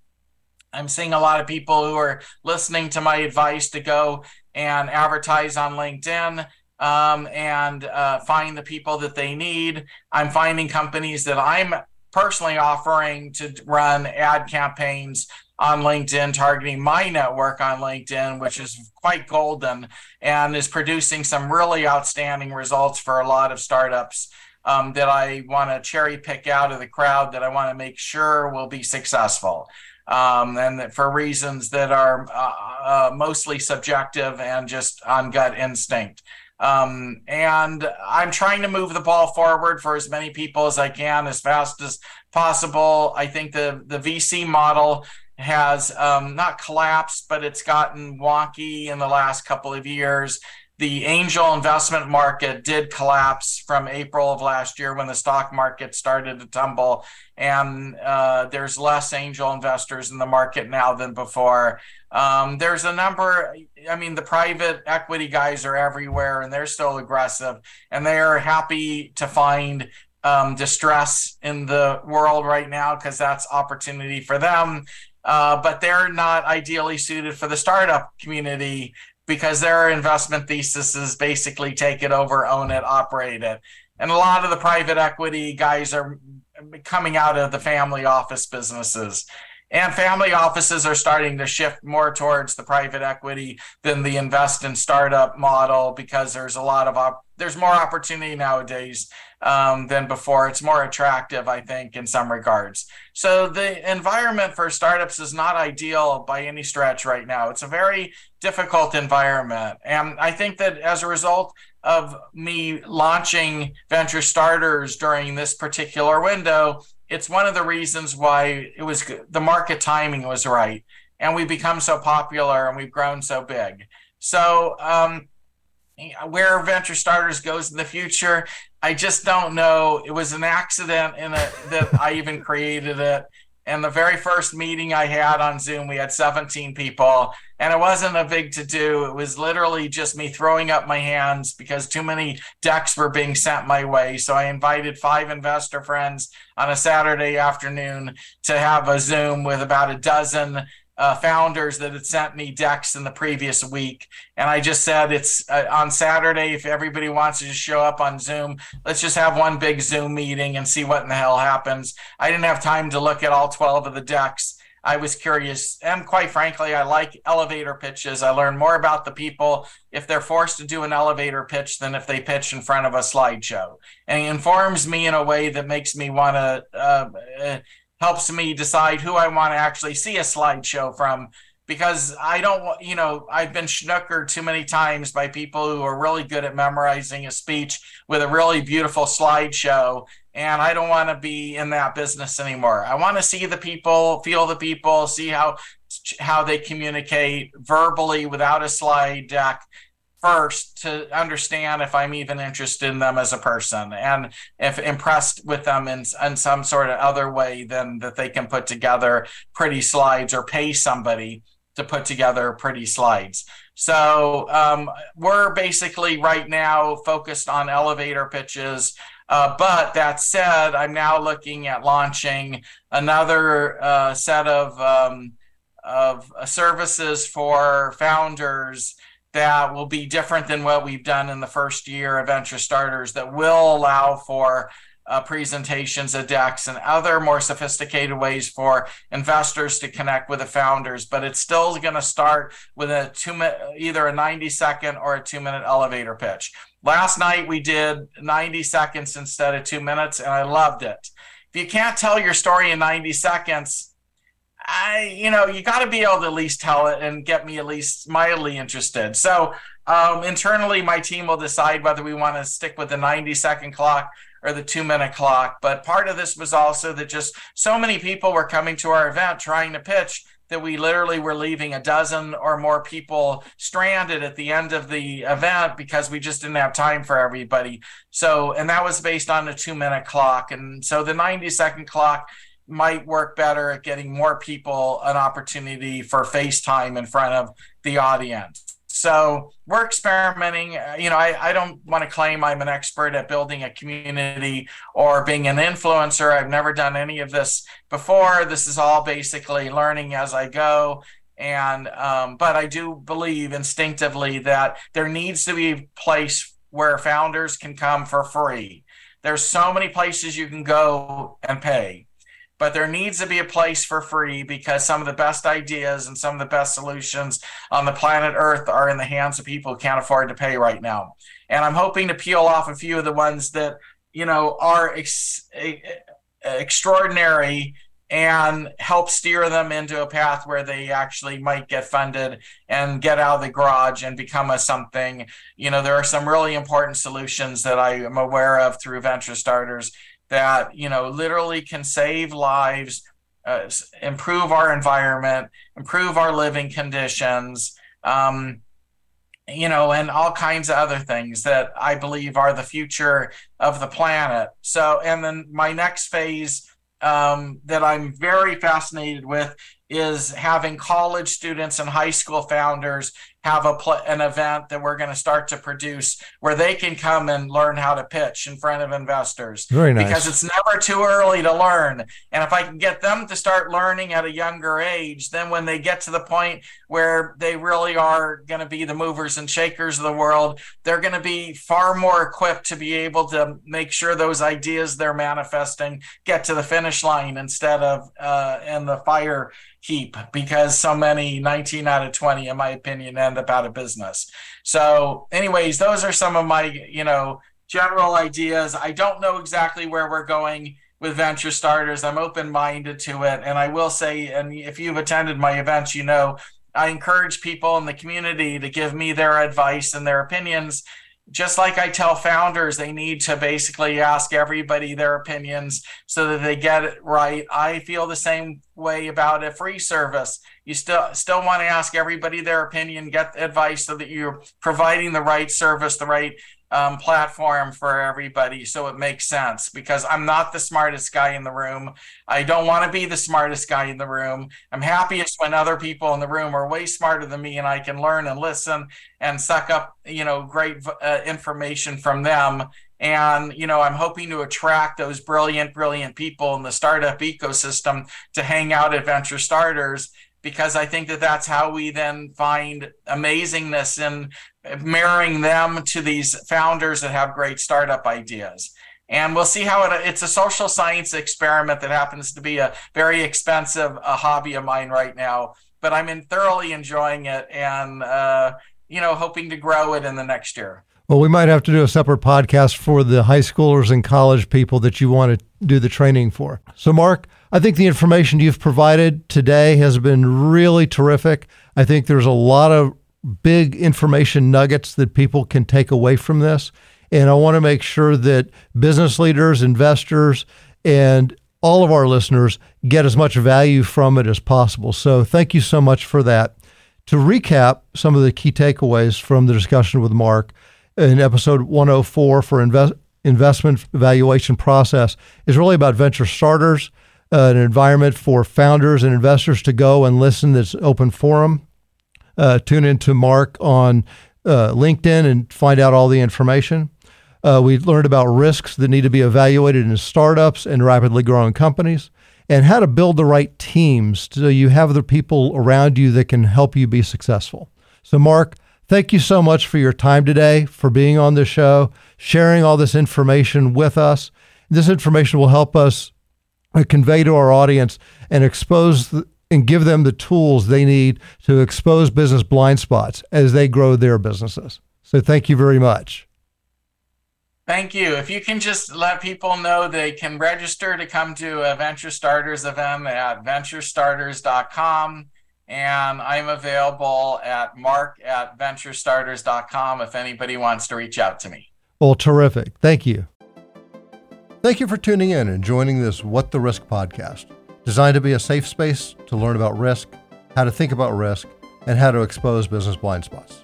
I'm seeing a lot of people who are listening to my advice to go and advertise on LinkedIn um, and uh, find the people that they need. I'm finding companies that I'm personally offering to run ad campaigns on LinkedIn, targeting my network on LinkedIn, which is quite golden and is producing some really outstanding results for a lot of startups um, that I want to cherry pick out of the crowd that I want to make sure will be successful. Um, and for reasons that are uh, uh, mostly subjective and just on gut instinct. Um, and I'm trying to move the ball forward for as many people as I can as fast as possible. I think the the VC model has um, not collapsed, but it's gotten wonky in the last couple of years. The angel investment market did collapse from April of last year when the stock market started to tumble, and uh, there's less angel investors in the market now than before. Um, there's a number, I mean, the private equity guys are everywhere and they're still aggressive, and they are happy to find um, distress in the world right now because that's opportunity for them. Uh, but they're not ideally suited for the startup community because their investment thesis is basically take it over, own it, operate it. And a lot of the private equity guys are coming out of the family office businesses. And family offices are starting to shift more towards the private equity than the invest in startup model because there's a lot of op- there's more opportunity nowadays um, than before. It's more attractive, I think, in some regards. So the environment for startups is not ideal by any stretch right now. It's a very difficult environment. And I think that as a result of me launching venture starters during this particular window, it's one of the reasons why it was the market timing was right. And we've become so popular and we've grown so big. So, um, where venture starters goes in the future i just don't know. It was an accident in it that i even created it. And the very first meeting i had on zoom we had 17 people and it wasn't a big to do. It was literally just me throwing up my hands because too many decks were being sent my way. So i invited five investor friends on a saturday afternoon to have a zoom with about a dozen uh, founders that had sent me decks in the previous week. And I just said it's uh, on Saturday. If everybody wants to just show up on Zoom, let's just have one big Zoom meeting and see what in the hell happens. I didn't have time to look at all 12 of the decks. I was curious. And quite frankly, I like elevator pitches. I learn more about the people if they're forced to do an elevator pitch than if they pitch in front of a slideshow. And informs me in a way that makes me want to. Uh, uh helps me decide who I want to actually see a slideshow from because I don't, want you know, I've been schnookered too many times by people who are really good at memorizing a speech with a really beautiful slideshow. And I don't want to be in that business anymore. I want to see the people, feel the people, see how how they communicate verbally without a slide deck first to understand if I'm even interested in them as a person and if impressed with them in, in some sort of other way than that they can put together pretty slides or pay somebody to put together pretty slides. So um, we're basically right now focused on elevator pitches. Uh, but that said, I'm now looking at launching another uh, set of um, of services for founders that will be different than what we've done in the first year of Venture Starters that will allow for uh, presentations of decks and other more sophisticated ways for investors to connect with the founders. But it's still going to start with a two minute, either a 90 second or a two minute elevator pitch. Last night we did 90 seconds instead of two minutes, and I loved it. If you can't tell your story in 90 seconds, I, you know, you got to be able to at least tell it and get me at least mildly interested. So um, internally, my team will decide whether we want to stick with the 90 second clock or the two minute clock. But part of this was also that just so many people were coming to our event trying to pitch that we literally were leaving a dozen or more people stranded at the end of the event because we just didn't have time for everybody. So, and that was based on a two minute clock. And so the 90 second clock might work better at getting more people an opportunity for FaceTime in front of the audience. So we're experimenting. Uh, you know, I, I don't want to claim I'm an expert at building a community or being an influencer. I've never done any of this before. This is all basically learning as I go. And um, but I do believe instinctively that there needs to be a place where founders can come for free. There's so many places you can go and pay but there needs to be a place for free because some of the best ideas and some of the best solutions on the planet Earth are in the hands of people who can't afford to pay right now. And I'm hoping to peel off a few of the ones that, you know, are ex- extraordinary and help steer them into a path where they actually might get funded and get out of the garage and become a something. You know, there are some really important solutions that I am aware of through Venture Starters that you know literally can save lives uh, improve our environment improve our living conditions um, you know and all kinds of other things that i believe are the future of the planet. So and then my next phase um, that i'm very fascinated with is having college students and high school founders have a pl- an event that we're going to start to produce where they can come and learn how to pitch in front of investors. Very nice. Because it's never too early to learn. And if I can get them to start learning at a younger age, then when they get to the point where they really are going to be the movers and shakers of the world, they're going to be far more equipped to be able to make sure those ideas they're manifesting get to the finish line instead of uh, in the fire heap because so many 19 out of 20 in my opinion end up out of business. So anyways those are some of my you know general ideas. I don't know exactly where we're going with venture starters. I'm open-minded to it. And i will say and if you've attended my events you know i encourage people in the community to give me their advice and their opinions just like I tell founders, they need to basically ask everybody their opinions so that they get it right. I feel the same way about a free service. You still still want to ask everybody their opinion, get advice so that you're providing the right service, the right um, platform for everybody so it makes sense because I'm not the smartest guy in the room. I don't want to be the smartest guy in the room. I'm happiest when other people in the room are way smarter than me and I can learn and listen and suck up, you know, great uh, information from them. And, you know, I'm hoping to attract those brilliant, brilliant people in the startup ecosystem to hang out at Venture Starters because I think that that's how we then find amazingness in marrying them to these founders that have great startup ideas. And we'll see how it, it's a social science experiment that happens to be a very expensive a hobby of mine right now, but I'm in thoroughly enjoying it and, uh, you know, hoping to grow it in the next year. Well, we might have to do a separate podcast for the high schoolers and college people that you want to do the training for. So, Mark, I think the information you've provided today has been really terrific. I think there's a lot of big information nuggets that people can take away from this. And I want to make sure that business leaders, investors, and all of our listeners get as much value from it as possible. So thank you so much for that. To recap some of the key takeaways from the discussion with Mark in episode 104 for invest, investment valuation process is really about venture starters, uh, an environment for founders and investors to go and listen that's open forum uh, tune into Mark on uh, LinkedIn and find out all the information. Uh, we learned about risks that need to be evaluated in startups and rapidly growing companies, and how to build the right teams so you have the people around you that can help you be successful. So, Mark, thank you so much for your time today, for being on the show, sharing all this information with us. This information will help us convey to our audience and expose the, and give them the tools they need to expose business blind spots as they grow their businesses. So thank you very much. Thank you. If you can just let people know they can register to come to a Venture Starters event at venturestarters.com. And I'm available at mark at venturestarters.com if anybody wants to reach out to me. Well, terrific. Thank you. Thank you for tuning in and joining this What the Risk podcast designed to be a safe space to learn about risk, how to think about risk, and how to expose business blind spots.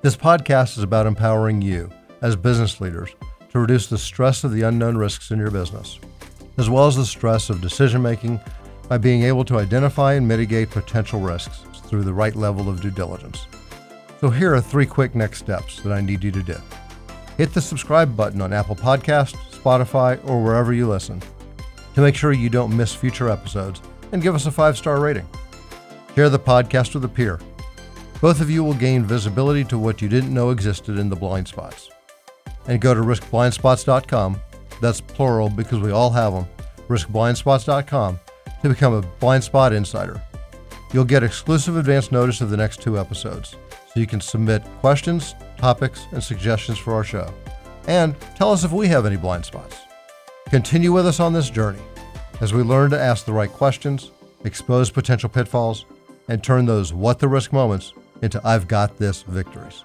This podcast is about empowering you as business leaders to reduce the stress of the unknown risks in your business, as well as the stress of decision making by being able to identify and mitigate potential risks through the right level of due diligence. So, here are three quick next steps that I need you to do. Hit the subscribe button on Apple Podcasts, Spotify, or wherever you listen to make sure you don't miss future episodes and give us a five star rating. Share the podcast with a peer. Both of you will gain visibility to what you didn't know existed in the blind spots. And go to riskblindspots.com, that's plural because we all have them, riskblindspots.com to become a Blind Spot Insider. You'll get exclusive advance notice of the next two episodes, so you can submit questions, topics, and suggestions for our show. And tell us if we have any blind spots. Continue with us on this journey as we learn to ask the right questions, expose potential pitfalls, and turn those what the risk moments into I've got this victories.